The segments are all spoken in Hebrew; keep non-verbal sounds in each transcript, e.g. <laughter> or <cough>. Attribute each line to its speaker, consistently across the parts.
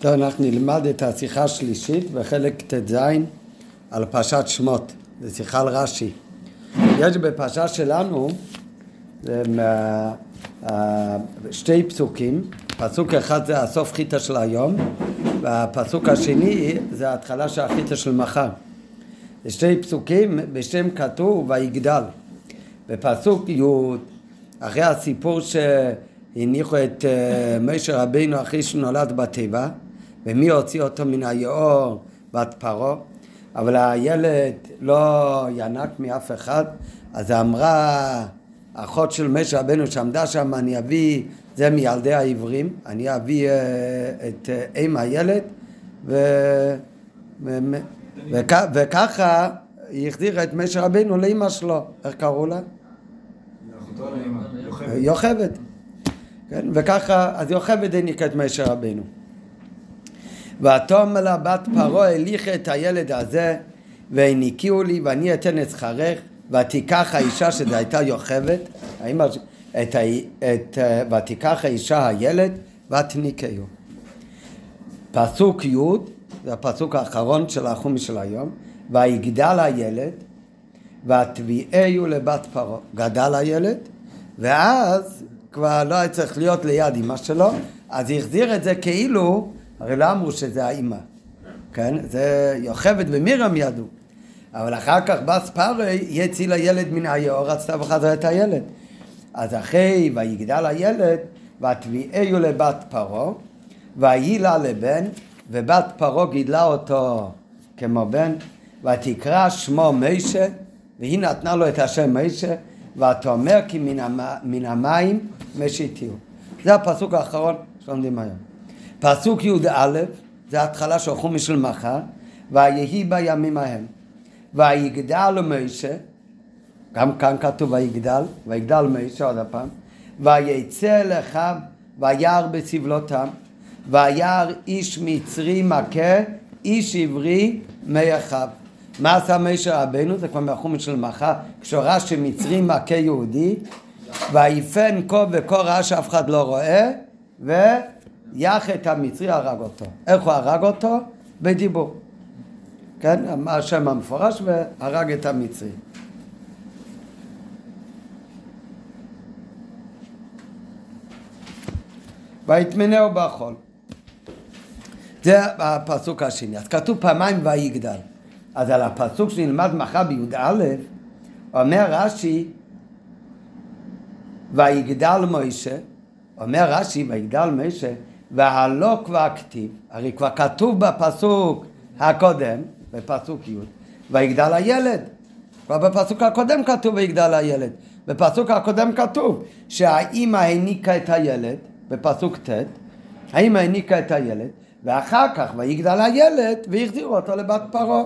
Speaker 1: טוב, אנחנו נלמד את השיחה השלישית בחלק ט"ז על פרשת שמות. זו שיחה על רש"י. יש בפרשה שלנו מה, שתי פסוקים. פסוק אחד זה הסוף חיטה של היום, והפסוק השני זה ההתחלה של החיטה של מחר. זה שתי פסוקים, בשם כתוב ויגדל. בפסוק י', אחרי הסיפור שהניחו את אה, משה רבינו אחרי שנולד בתיבה, ומי הוציא אותו מן היאור? בת פרעה. אבל הילד לא ינק מאף אחד, אז אמרה אחות של משה רבנו שעמדה שם, אני אביא, זה מילדי העברים, אני אביא אה, את אה, אם הילד, ו... ו... וכ... וככה היא החזירה את משה רבנו לאימא שלו, איך קראו לה? יוכבד. כן, וככה, אז יוכבד העניקה את משה רבנו. ותאמר לה בת פרעה הליכה את הילד הזה והניקיהו לי ואני אתן את שכרך ותיקח האישה שזו הייתה יוכבת את, את, ותיקח האישה הילד ותניקהו פסוק י' זה הפסוק האחרון של החומי של היום ויגדל הילד ותביאהו לבת פרעה. גדל הילד ואז כבר לא היה צריך להיות ליד אמא שלו אז החזיר את זה כאילו הרי לא אמרו שזה האימא, כן? זה יוכבד ומירם ידעו. אבל אחר כך בא ספארי, יציל הילד מן היאור, רצתה בחזרה את הילד. אז אחרי ויגדל הילד, ותביאהו לבת פרעה, ויהי לה לבן, ובת פרעה גידלה אותו כמו בן, ותקרא שמו מישה, והיא נתנה לו את השם מישה, ותאמר כי. מן המים משיתיהו. זה הפסוק האחרון שלומדים היום. פסוק י"א, זה ההתחלה של חומש של מחר, ויהי בימים ההם. ויגדל משה, גם כאן כתוב ויגדל, ויגדל משה עוד הפעם, ויצא אליכם וירא בסבלותם, וירא איש מצרי מכה, איש עברי מאחיו. מה עשה משה רבנו? זה כבר מהחומש של מחר, כשהוא ראה שמצרי מכה יהודי, ויפן כה וכה ראה שאף אחד לא רואה, ו... יחת המצרי הרג אותו. איך הוא הרג אותו? בדיבור. כן, השם המפורש והרג את המצרי. ויתמנהו בחול. זה הפסוק השני. אז כתוב פעמיים ויגדל. אז על הפסוק שנלמד מחר בי"א, אומר רש"י, ויגדל מוישה, אומר רש"י, ויגדל מוישה, והלא כבר כתיב, הרי כבר כתוב בפסוק הקודם, בפסוק י', ויגדל הילד. כבר בפסוק הקודם כתוב ויגדל הילד. בפסוק הקודם כתוב שהאימא העניקה את הילד, בפסוק ט', האימא העניקה את הילד, ואחר כך ויגדל הילד והחזירו אותו לבת פרעה.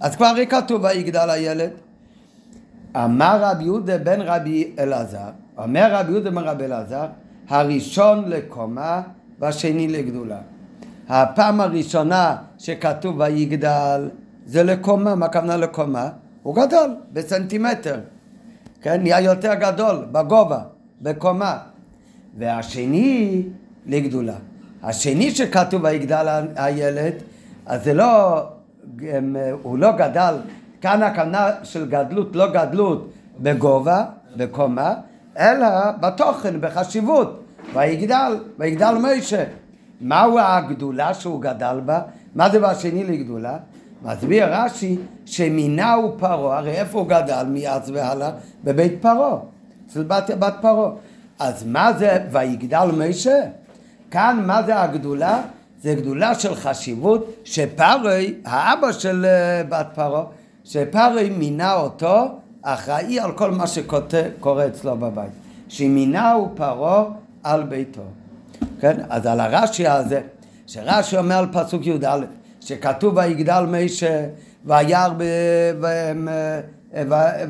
Speaker 1: אז כבר הרי כתוב ויגדל הילד. אמר רבי יהודה בן רבי אלעזר, אומר רבי יהודה בן רבי אלעזר, הראשון לקומה והשני לגדולה. הפעם הראשונה שכתוב ויגדל זה לקומה, מה הכוונה לקומה? הוא גדול בסנטימטר, כן? נהיה יותר גדול בגובה, בקומה. והשני לגדולה. השני שכתוב ויגדל הילד, אז זה לא, הוא לא גדל, כאן הכוונה של גדלות, לא גדלות בגובה, בקומה, אלא בתוכן, בחשיבות. ויגדל, ויגדל משה. מהו הגדולה שהוא גדל בה? מה זה בשני לגדולה? מסביר רש"י שמינהו פרעה, הרי איפה הוא גדל מאז והלאה? בבית פרעה, אצל בת, בת פרעה. אז מה זה ויגדל משה? כאן מה זה הגדולה? זה גדולה של חשיבות שפרעה, האבא של אה, בת פרעה, שפרעה מינה אותו אחראי על כל מה שקורה אצלו בבית. שמינהו פרעה על ביתו. כן? אז על הרש"י הזה, שרש"י אומר על פסוק י"א, שכתוב ויגדל מישה וירא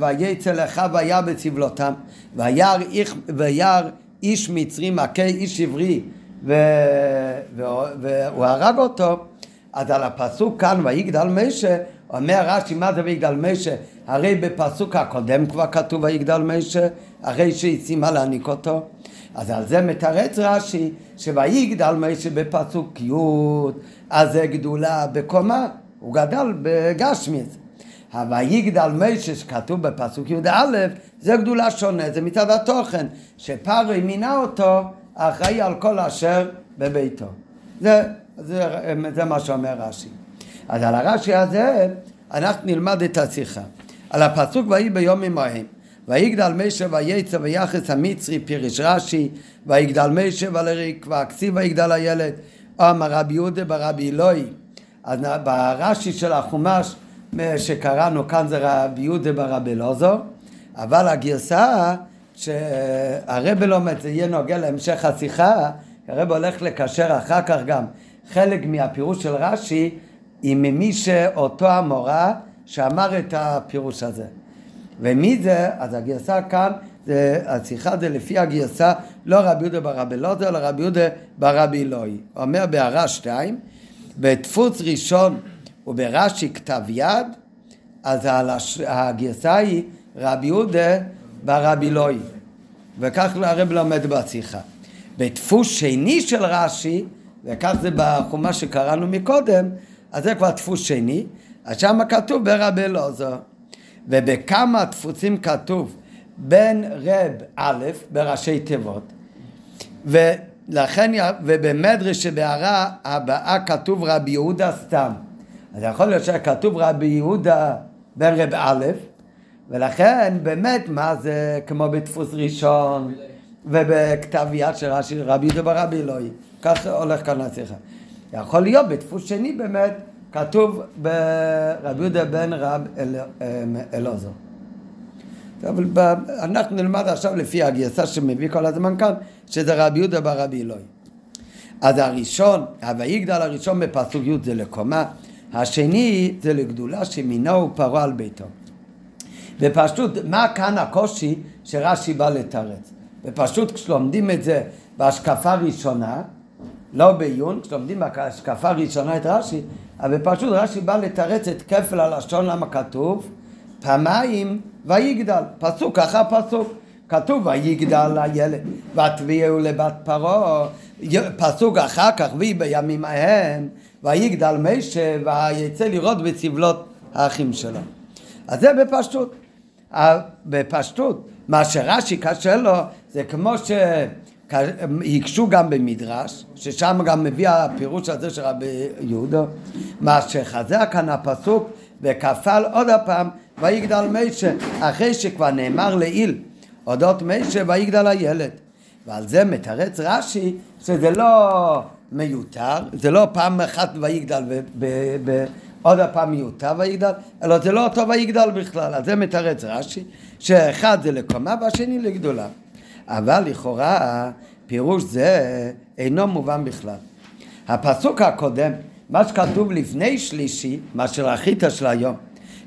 Speaker 1: ויצא לך וירא בצבלותם וירא איש מצרי מכה איש עברי והוא הרג אותו אז על הפסוק כאן ויגדל מישה אומר רש"י מה זה ויגדל מישה הרי בפסוק הקודם כבר כתוב ויגדל משה, אחרי שהיא סיימה להעניק אותו. אז על זה מתרץ רש"י, שויגדל משה בפסוק י', אז זה גדולה בקומה, הוא גדל בגשמיס. ויגדל משה שכתוב בפסוק י"א, זה גדולה שונה, זה מצד התוכן, שפרי מינה אותו אחראי על כל אשר בביתו. זה, זה, זה מה שאומר רש"י. אז על הרש"י הזה אנחנו נלמד את השיחה. על הפסוק ויהי ביום ממוהם ויגדל משה וייצא ויחס המצרי פירש רש"י ויגדל משה ולריק והכסיב ויגדל הילד. אמר רבי יהודה ברבי אלוהי. אז ברש"י של החומש שקראנו כאן זה רבי יהודה ברבי אלעזר אבל הגרסה שהרב לומד זה יהיה נוגע להמשך השיחה הרב הולך לקשר אחר כך גם. חלק מהפירוש של רש"י עם מי שאותו המורה שאמר את הפירוש הזה. ומי זה? אז הגרסה כאן, זה, השיחה זה לפי הגרסה לא רבי יהודה ברבי אלעזר, אלא רבי יהודה ברבי אלוהי. אומר בהערה שתיים, בדפוס ראשון וברש"י כתב יד, אז הגרסה היא רבי יהודה ברבי אלוהי. וכך הרב לומד בשיחה. בדפוס שני של רש"י, וכך זה בחומה שקראנו מקודם, אז זה כבר דפוס שני, אז שם כתוב ברבי אלעזר. ובכמה דפוסים כתוב בין רב א' בראשי תיבות, ולכן, ובמדרש שבהערה הבאה כתוב רבי יהודה סתם. אז יכול להיות שכתוב רבי יהודה בן רב א', ולכן באמת מה זה כמו בדפוס ראשון ובכתב יד של רש"י רבי יהודה ברבי אלוהי. כך הולך כאן השיחה. יכול להיות בדפוס שני באמת כתוב ברבי יהודה בן רב אלעזר. אבל אנחנו נלמד עכשיו לפי הגרסה שמביא כל הזמן כאן, שזה רבי יהודה ברבי אלוהי. אז הראשון, הויגדל הראשון בפסוק י' זה לקומה, השני זה לגדולה שמינו פרעה על ביתו. בפשטות, מה כאן הקושי שרש"י בא לתרץ? בפשטות כשלומדים את זה בהשקפה ראשונה, לא בעיון, כשלומדים בהשקפה ראשונה את רש"י, אבל פשוט רש"י בא לתרץ את כפל הלשון למה כתוב פעמיים ויגדל, פסוק אחר פסוק. כתוב ויגדל הילד ותביאו לבת פרעה, פסוק אחר כך ויהי בימים ההם ויגדל משה ויצא לראות בסבלות האחים שלו. אז זה בפשטות. בפשטות, מה שרש"י קשה לו זה כמו ש... הקשו גם במדרש, ששם גם מביא הפירוש הזה של רבי יהודה, מה שחזר כאן הפסוק וכפל עוד הפעם ויגדל משה, אחרי שכבר נאמר לעיל אודות משה ויגדל הילד. ועל זה מתרץ רש"י שזה לא מיותר, זה לא פעם אחת ויגדל ועוד הפעם מיותר ויגדל, אלא זה לא אותו ויגדל בכלל, על זה מתרץ רש"י, שאחד זה לקומה והשני לגדולה. אבל לכאורה פירוש זה אינו מובן בכלל. הפסוק הקודם, מה שכתוב לפני שלישי, מה שראית של היום,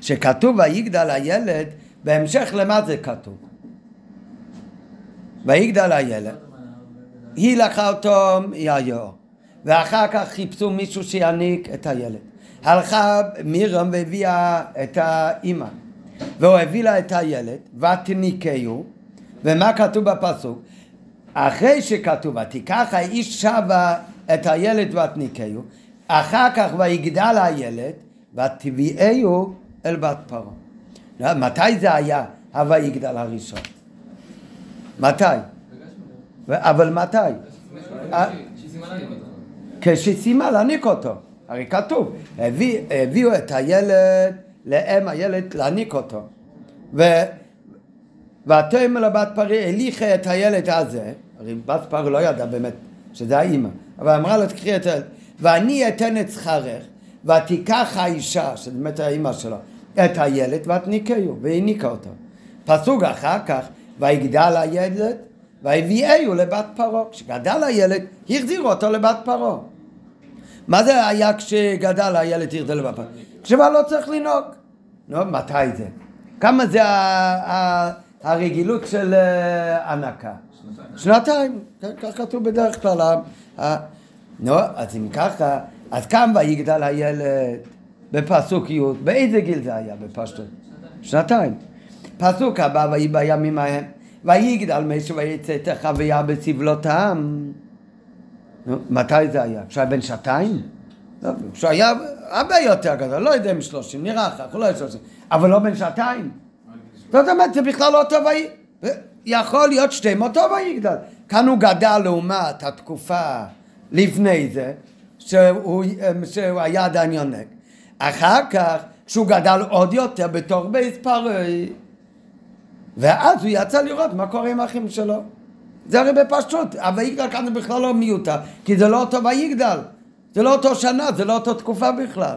Speaker 1: שכתוב ויגדל הילד, בהמשך למה זה כתוב? ויגדל הילד, היא לקחה אותו מהיאור, ואחר כך חיפשו מישהו שיעניק את הילד. הלכה מירם והביאה את האימא, והוא הביא לה את הילד, ותניקהו, ומה כתוב בפסוק? אחרי שכתוב, ותיקח האיש שבה את הילד ותניקהו, אחר כך ויגדל הילד ותביאהו אל בת פרעה. מתי זה היה הויגדל הראשון? מתי? אבל מתי? כשסיימה להניק אותו. הרי כתוב, הביאו את הילד לאם הילד להניק אותו. ותאמר לבת פרי, הליכה את הילד הזה, הרי בת פרי לא ידעה באמת שזה האימא, אבל אמרה לה תקחי את הילד, ואני אתן את שכרך, ותיקח האישה, שזה באמת האימא שלו, את הילד ותניקהו, והניקה אותו. פסוק אחר כך, ויגדל הילד, והביאהו לבת פרעה. כשגדל הילד, החזירו אותו לבת פרעה. מה זה היה כשגדל הילד, החזיר לבת פרעה? כשבא לא צריך לנהוג. נו, מתי זה? כמה זה ה... הרגילות של אה, הנקה? שנתיים. שנתיים, כך כתוב בדרך כלל. נו, אז אם ככה, אז כמה ויגדל הילד בפסוק י', באיזה גיל זה היה בפשטות? שנתיים. פסוק הבא, ויהי בימים ההם, ויגדל מישהו ויצא את החוויה בסבלותם. נו, מתי זה היה? כשהיה בן שנתיים? לא, כשהיה הרבה יותר גדול, לא יודע אם שלושים, נראה אחר, לא שלושים, אבל לא בן שנתיים. זאת אומרת, זה בכלל לא טוב ויהי. יכול להיות שתי מותו ויגדל. כאן הוא גדל לעומת התקופה לפני זה, שהוא, שהוא היה עדיין יונק. אחר כך, כשהוא גדל עוד יותר בתור בייס פרוי, ואז הוא יצא לראות מה קורה עם האחים שלו. זה הרי בפשוט, הויגדל כאן זה בכלל לא מיותר, כי זה לא אותו ויגדל, זה לא אותו שנה, זה לא אותו תקופה בכלל.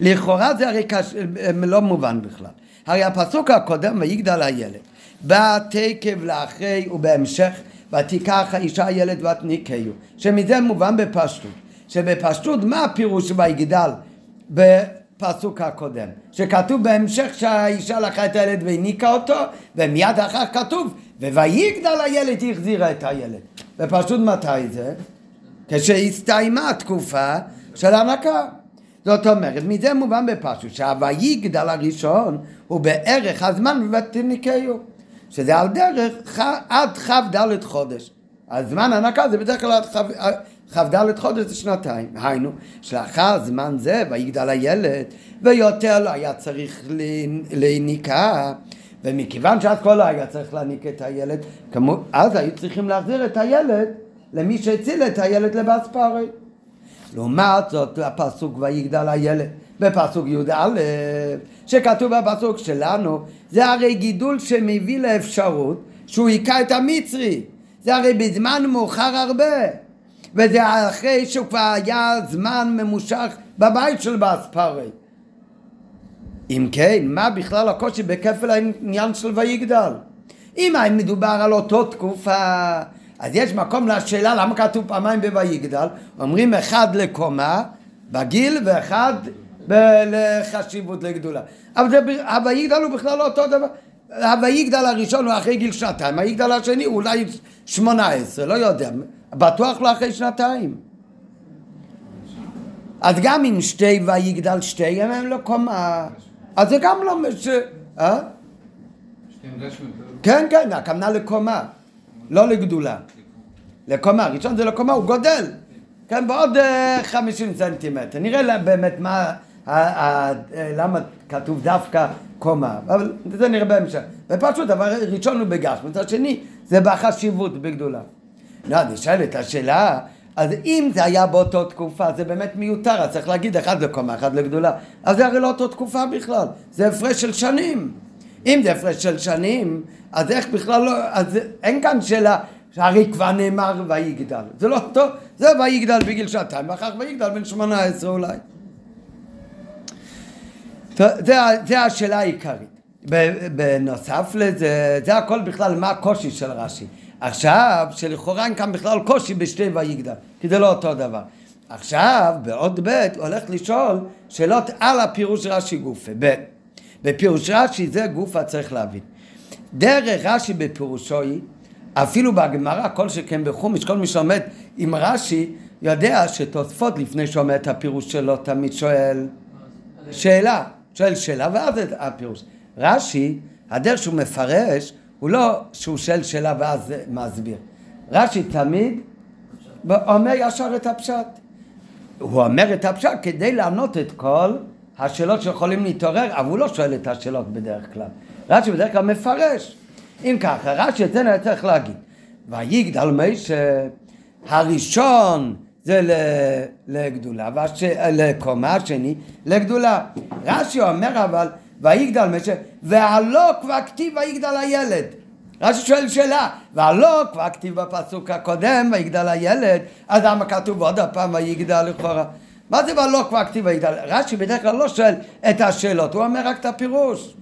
Speaker 1: לכאורה זה הרי קש... לא מובן בכלל. הרי הפסוק הקודם, ויגדל הילד, בא תקב לאחרי ובהמשך, ותיקח האישה הילד ותניקהו, שמזה מובן בפשטות. שבפשטות מה הפירוש ויגדל בפסוק הקודם? שכתוב בהמשך שהאישה לקחה את הילד והניקה אותו, ומיד אחר כתוב, וויגדל הילד היא החזירה את הילד. ופשוט מתי זה? כשהסתיימה התקופה של הנקה. זאת אומרת, מזה מובן בפשוט שהוויגדל הראשון הוא בערך הזמן ותניקהו, שזה על דרך ח... עד כ"ד חודש. הזמן הנקה זה בדרך כלל עד כ"ד חודש זה שנתיים. היינו, שלאחר זמן זה ויגדל הילד ויותר לא היה צריך לניקה ומכיוון שאז כל לא היה צריך להניק את הילד, כמו, אז היו צריכים להחזיר את הילד למי שהציל את הילד לבספרי. לעומת זאת הפסוק ויגדל הילד בפסוק י"א שכתוב בפסוק שלנו זה הרי גידול שמביא לאפשרות שהוא היכה את המצרי. זה הרי בזמן מאוחר הרבה. וזה אחרי שהוא כבר היה זמן ממושך בבית של באספרי. אם כן, מה בכלל הקושי בכפל העניין של ויגדל? אם היה מדובר על אותו תקופה אז יש מקום לשאלה למה כתוב פעמיים בויגדל, אומרים אחד לקומה בגיל ואחד לחשיבות לגדולה. אבל זה, הויגדל הוא בכלל לא אותו דבר. הויגדל הראשון הוא אחרי גיל שנתיים, היגדל השני הוא אולי שמונה עשרה, לא יודע, בטוח לא אחרי שנתיים. אז גם אם שתי ויגדל שתי הם לקומה, אז זה גם לא... ש... אה? כן, כן, הכוונה לקומה. לא לגדולה. לקומה, ראשון זה לקומה, הוא גודל. כן, בעוד אה, חמישים סנטימטר. נראה באמת מה, למה כתוב דווקא קומה, אבל זה נראה בהמשך. ופשוט, דבר ראשון הוא בגש, מצד שני זה בחשיבות בגדולה. לא, את השאלה, אז אם זה היה באותו תקופה, זה באמת מיותר, אז צריך להגיד אחד לקומה, אחד לגדולה. אז זה הרי לא אותו תקופה בכלל, זה הפרש של שנים. אם זה הפרש של שנים, אז איך בכלל לא, אז אין כאן שאלה, שהרי כבר נאמר ויגדל. זה לא טוב, זה ויגדל בגיל שעתיים, ואחר כך ויגדל בן שמונה עשרה אולי. זה, זה השאלה העיקרית. בנוסף לזה, זה הכל בכלל מה הקושי של רש"י. עכשיו, שלכאורה אין כאן בכלל קושי בשתי ויגדל, כי זה לא אותו דבר. עכשיו, בעוד ב' הוא הולך לשאול שאלות על הפירוש רש"י גופה. ב' בפירוש רש"י זה גופה צריך להבין. דרך רש"י בפירושו היא, אפילו בגמרא, כל שכן בחומש, כל מי שעומד עם רש"י, יודע שתוספות לפני שאומר את הפירוש שלו תמיד שואל שאלה, שואל שאלה ואז הפירוש. רש"י, הדרך שהוא מפרש, הוא לא שהוא שואל שאלה ואז מסביר. רש"י תמיד אומר ישר את הפשט. הוא אומר את הפשט כדי לענות את כל השאלות שיכולים להתעורר, אבל הוא לא שואל את השאלות בדרך כלל. רש"י בדרך כלל מפרש. אם ככה, רש"י את זה צריך להגיד. ויגדל מישה, הראשון זה לגדולה, והש... לקומה השני לגדולה. רש"י אומר אבל, ויגדל מישה, והלא כבר כתיב ויגדל הילד. רש"י שואל שאלה, והלא כבר כתיב בפסוק הקודם ויגדל הילד, אז למה כתוב עוד הפעם ויגדל לכאורה? מה זה ולא כבר כתיב ויגדל? רש"י בדרך כלל לא שואל את השאלות, הוא אומר רק את הפירוש.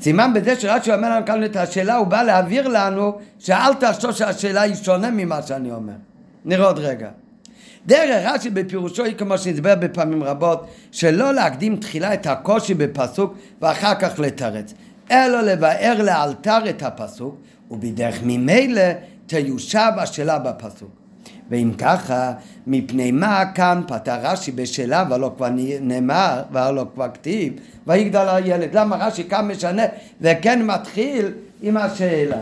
Speaker 1: סימן בזה שרש"י אומר לנו כאן את השאלה, הוא בא להעביר לנו שאל תחשוב שהשאלה היא שונה ממה שאני אומר. נראה עוד רגע. דרך רש"י בפירושו היא כמו שהסבר בפעמים רבות, שלא להקדים תחילה את הקושי בפסוק ואחר כך לתרץ, אלא לבאר לאלתר את הפסוק, ובדרך ממילא תיושב השאלה בפסוק. ואם ככה, מפני מה כאן פתר רש"י בשאלה והלא כבר נאמר והלא כבר כתיב ויגדל הילד. למה רש"י כאן משנה וכן מתחיל עם השאלה?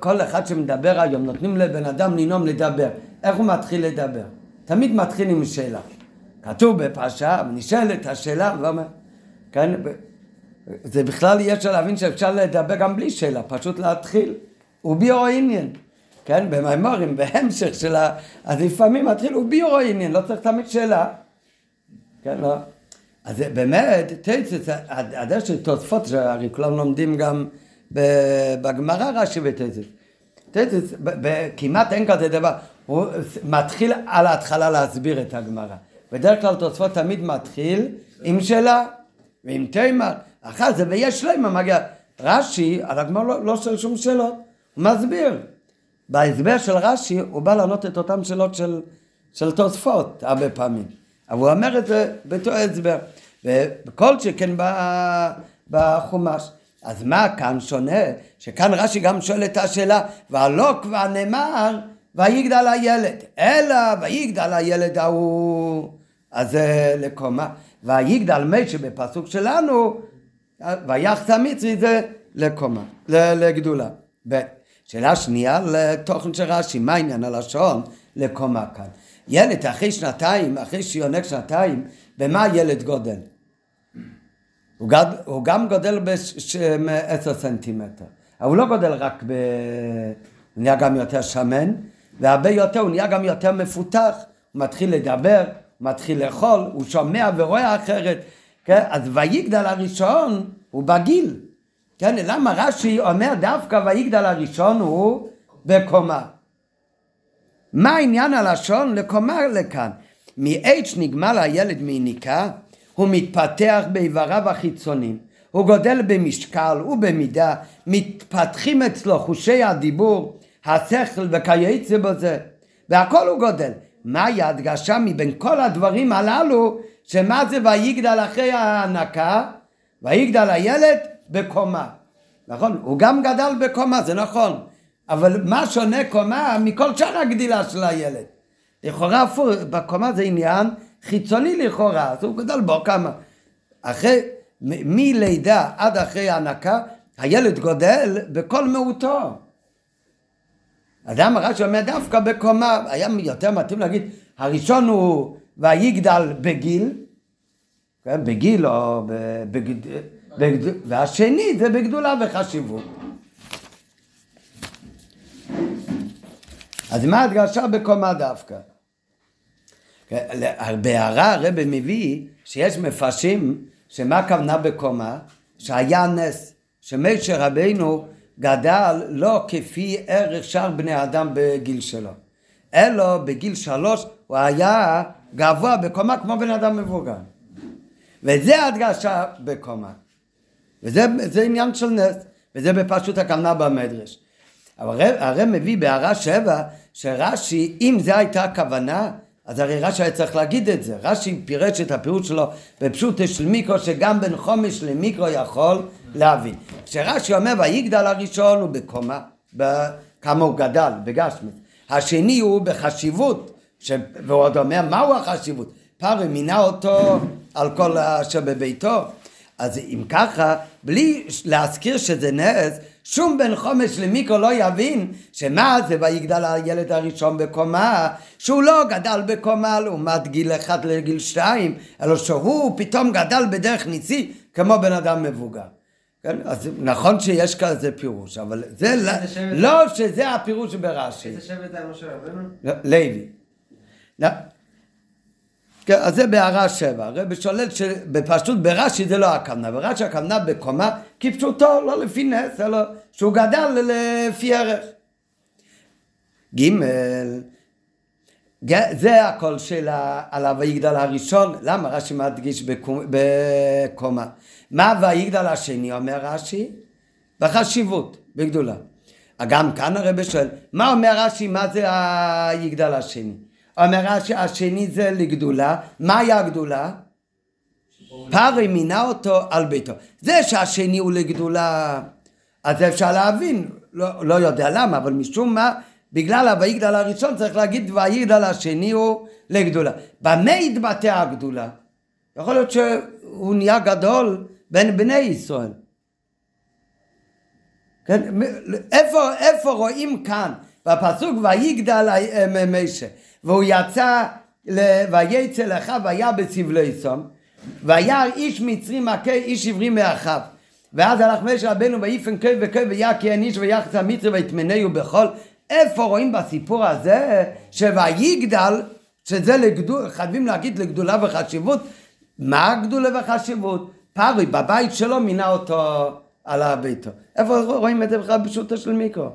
Speaker 1: כל אחד שמדבר היום נותנים לבן אדם לנאום לדבר. איך הוא מתחיל לדבר? תמיד מתחיל עם שאלה. כתוב בפרשה, ונשאלת השאלה, ואומר, כן, זה בכלל יש להבין שאפשר לדבר גם בלי שאלה, פשוט להתחיל. הוא ביורו עניין. כן, במימורים, בהמשך של ה... אז לפעמים מתחיל, הוא ביורו עניין, לא צריך תמיד שאלה. כן, לא. אז באמת, תצץ, הדרך של תוספות, שהרי כולם לומדים גם בגמרא רש"י ותצץ. תצץ, כמעט אין כזה דבר. הוא מתחיל על ההתחלה להסביר את הגמרא. בדרך כלל תוספות תמיד מתחיל עם שאלה ועם תימר. אחר זה ויש שלמה מגיע. רש"י, על הגמרא לא, לא שואל שום שאלות, הוא מסביר. בהסבר של רש"י הוא בא לענות את אותן שאלות של, של תוספות הרבה פעמים. אבל הוא אומר את זה בתור הסבר. וכל שכן בחומש. אז מה כאן שונה? שכאן רש"י גם שואל את השאלה, והלא כבר נאמר, ויגדל הילד. אלא ויגדל הילד ההוא, אז זה לקומה. ויגדל משה בפסוק שלנו, ויחס המצרי זה לקומה, לגדולה. ב. שאלה שנייה לתוכן של רש"י, מה עניין הלשון לקומה כאן? ילד אחרי שנתיים, אחרי שיונק שנתיים, במה ילד גודל? הוא, גד, הוא גם גודל בעשר סנטימטר, אבל הוא לא גודל רק ב... הוא נהיה גם יותר שמן, והרבה יותר, הוא נהיה גם יותר מפותח, הוא מתחיל לדבר, הוא מתחיל לאכול, הוא שומע ורואה אחרת, כן? אז ויגדל הראשון הוא בגיל, כן? למה רש"י אומר דווקא ויגדל הראשון הוא בקומה? מה עניין הלשון לקומה לכאן? מעת שנגמל הילד מניקה, הוא מתפתח באיבריו החיצוניים, הוא גודל במשקל ובמידה, מתפתחים אצלו חושי הדיבור, השכל וכייצא בזה, והכל הוא גודל. מהי ההדגשה מבין כל הדברים הללו, שמה זה ויגדל אחרי ההנקה, ויגדל הילד בקומה. נכון? הוא גם גדל בקומה, זה נכון. אבל מה שונה קומה מכל שאר הגדילה של הילד? לכאורה הפוך, בקומה זה עניין חיצוני לכאורה, אז הוא גדל בו כמה. אחרי, מלידה עד אחרי ההנקה, הילד גודל בכל מהותו. אדם הרע שאומר דווקא בקומה, היה יותר מתאים להגיד, הראשון הוא ויגדל בגיל, כן, בגיל או בגד... והשני זה בגדולה וחשיבות. אז מה הדגשה בקומה דווקא? בהערה הרב מביא שיש מפרשים שמה הכוונה בקומה? שהיה נס, שמשה רבינו גדל לא כפי ערך שאר בני אדם בגיל שלו, אלא בגיל שלוש הוא היה גבוה בקומה כמו בן אדם מבוגר. וזה הדגשה בקומה. וזה עניין של נס, וזה בפשוט הכוונה במדרש. אבל הרב מביא בהערה שבע, שרש"י, אם זו הייתה הכוונה, אז הרי רש"י היה צריך להגיד את זה. רש"י פירש את הפירוט שלו בפשוט של מיקרו, שגם בין חומש למיקרו יכול להבין. כשרש"י אומר ויגדל הראשון הוא בקומה, כמה הוא גדל, בגשמית. השני הוא בחשיבות, ש... והוא עוד אומר מהו החשיבות? פרי מינה אותו על כל אשר בביתו. אז אם ככה, בלי להזכיר שזה נס, שום בן חומש למיקרו לא יבין שמה זה ויגדל הילד הראשון בקומה, שהוא לא גדל בקומה לעומת גיל אחד לגיל שתיים, אלא שהוא פתאום גדל בדרך ניסי כמו בן אדם מבוגר. כן? אז נכון שיש כזה פירוש, אבל זה לא, לא שזה הפירוש ברש"י.
Speaker 2: איזה שבט זה משה רבנו?
Speaker 1: לוי. כן, אז זה בהערה שבע. הרב שולל שבפשטות ברש"י זה לא הכוונה. ברש"י הכוונה בקומה כפשוטו, לא לפי נס, אלא שהוא גדל לפי ערך. ג' זה הכל של על הויגדל הראשון, למה רש"י מדגיש בקומה? מה ויגדל השני אומר רש"י? בחשיבות, בגדולה. גם כאן הרב שואל, מה אומר רש"י, מה זה היגדל השני? אומר רש"י, השני זה לגדולה, מהי הגדולה? פרי מינה אותו על ביתו. זה שהשני הוא לגדולה, אז אפשר להבין, לא, לא יודע למה, אבל משום מה בגלל הויגדל הראשון צריך להגיד ויגדל השני הוא לגדולה. במה התבטא הגדולה? יכול להיות שהוא נהיה גדול בין בני ישראל. כן? איפה, איפה רואים כאן בפסוק ויגדל משה והוא יצא ויצא לך והיה בסבלי סום וירא איש מצרי מכה איש עברי מאחיו. ואז הלך משה רבנו ויפן כה וכה ויק אין איש ויחץ המצרי ויטמנהו בכל איפה רואים בסיפור הזה שויגדל שזה לגדול, חייבים להגיד לגדולה וחשיבות? מה הגדולה וחשיבות? פרי בבית שלו מינה אותו על הביתו. איפה רואים את זה בכלל פשוטו של מיקרו?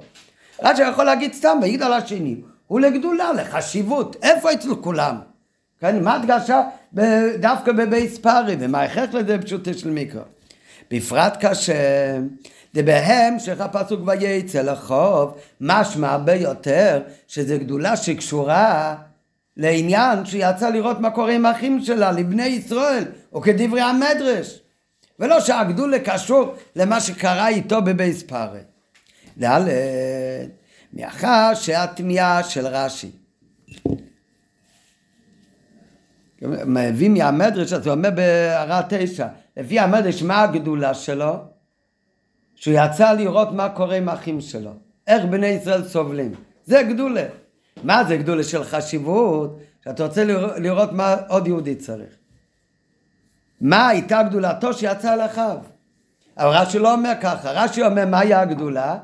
Speaker 1: רש"י יכול להגיד סתם ויגדל השני הוא לגדולה, לחשיבות, איפה אצל כולם? כן, מה הדגשה דווקא בבייס פארי, ומה ההכרח לזה פשוטו של מיקרו? בפרט קשה, דבהמשך הפסוק וייצא לחוב, משמע הרבה יותר שזה גדולה שקשורה לעניין שיצא לראות מה קורה עם האחים שלה, לבני ישראל, או כדברי המדרש. ולא שהגדולה קשור למה שקרה איתו בבייס פארי. ד' מאחר שהתמיהה של רש"י מביא מהמדרש, אז הוא אומר בהערה תשע, לפי המדרש מה הגדולה שלו? שהוא יצא לראות מה קורה עם האחים שלו, איך בני ישראל סובלים, זה גדולה. מה זה גדולה של חשיבות? שאתה רוצה לראות מה עוד יהודי צריך. מה הייתה גדולתו שיצא לאחיו? אבל רש"י לא אומר ככה, רש"י אומר מהי הגדולה?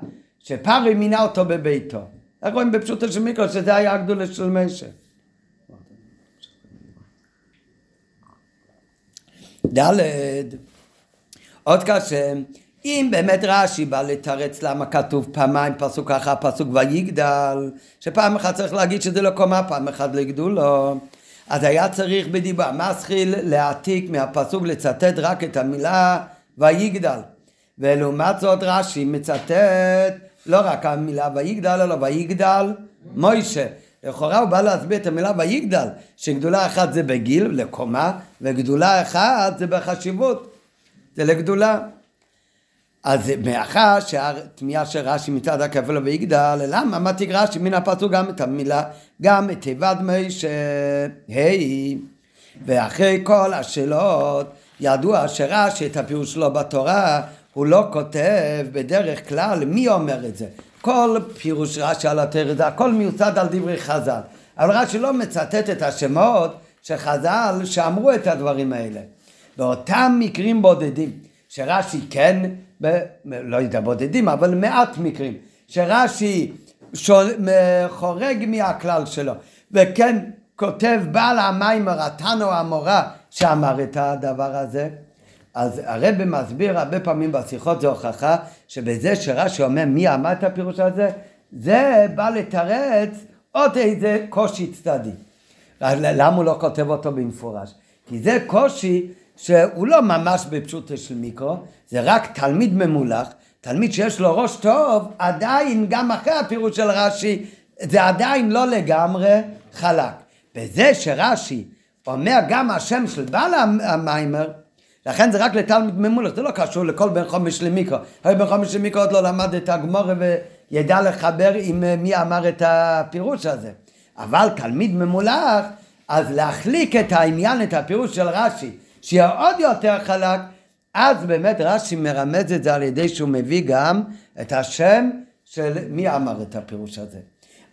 Speaker 1: שפרי מינה אותו בביתו. איך רואים בפשוטו של מיקרו שזה היה הגדולה של משה. ד' עוד קשה, אם באמת רש"י בא לתרץ למה כתוב פעמיים פסוק אחר פסוק ויגדל, שפעם אחת צריך להגיד שזה לא קומה, פעם אחת לגדולו, אז היה צריך בדיבה מסחיל להעתיק מהפסוק לצטט רק את המילה ויגדל. ולעומת זאת רש"י מצטט לא רק המילה ויגדל, אלא ויגדל מוישה. לכאורה הוא בא להסביר את המילה ויגדל, שגדולה אחת זה בגיל, לקומה, וגדולה אחת זה בחשיבות, זה לגדולה. אז מאחר שהתמיהה של רש"י מצד הכפל ויגדל, למה מתיק רש"י מן הפסוק גם את המילה, גם את תיבת מוישה, היי, ואחרי כל השאלות, ידוע שרש"י את הפירוש שלו בתורה, הוא לא כותב בדרך כלל מי אומר את זה. כל פירוש רש"י על התרא זה הכל מיוצד על דברי חז"ל. אבל רש"י לא מצטט את השמות של חז"ל שאמרו את הדברים האלה. באותם מקרים בודדים, שרש"י כן, ב, לא יודע בודדים, אבל מעט מקרים, שרש"י שול, חורג מהכלל שלו, וכן כותב בעל המים התנא המורה שאמר את הדבר הזה, אז הרב מסביר הרבה פעמים בשיחות זו הוכחה שבזה שרש"י אומר מי אמר את הפירוש הזה, זה בא לתרץ עוד איזה קושי צדדי. למה הוא לא כותב אותו במפורש? כי זה קושי שהוא לא ממש בפשוטו של מיקרו, זה רק תלמיד ממולח, תלמיד שיש לו ראש טוב, עדיין גם אחרי הפירוש של רש"י, זה עדיין לא לגמרי חלק. בזה שרש"י אומר גם השם של בעל המיימר, לכן זה רק לתלמיד ממולך, זה לא קשור לכל בן חומש למיקרו. הרי בן חומש למיקרו עוד לא למד את הגמורה וידע לחבר עם אה, מי אמר את הפירוש הזה. אבל תלמיד ממולך, אז להחליק את העניין, את הפירוש של רש"י, שיהיה עוד יותר חלק, אז באמת רש"י מרמז את זה על ידי שהוא מביא גם את השם של מי אמר את הפירוש הזה.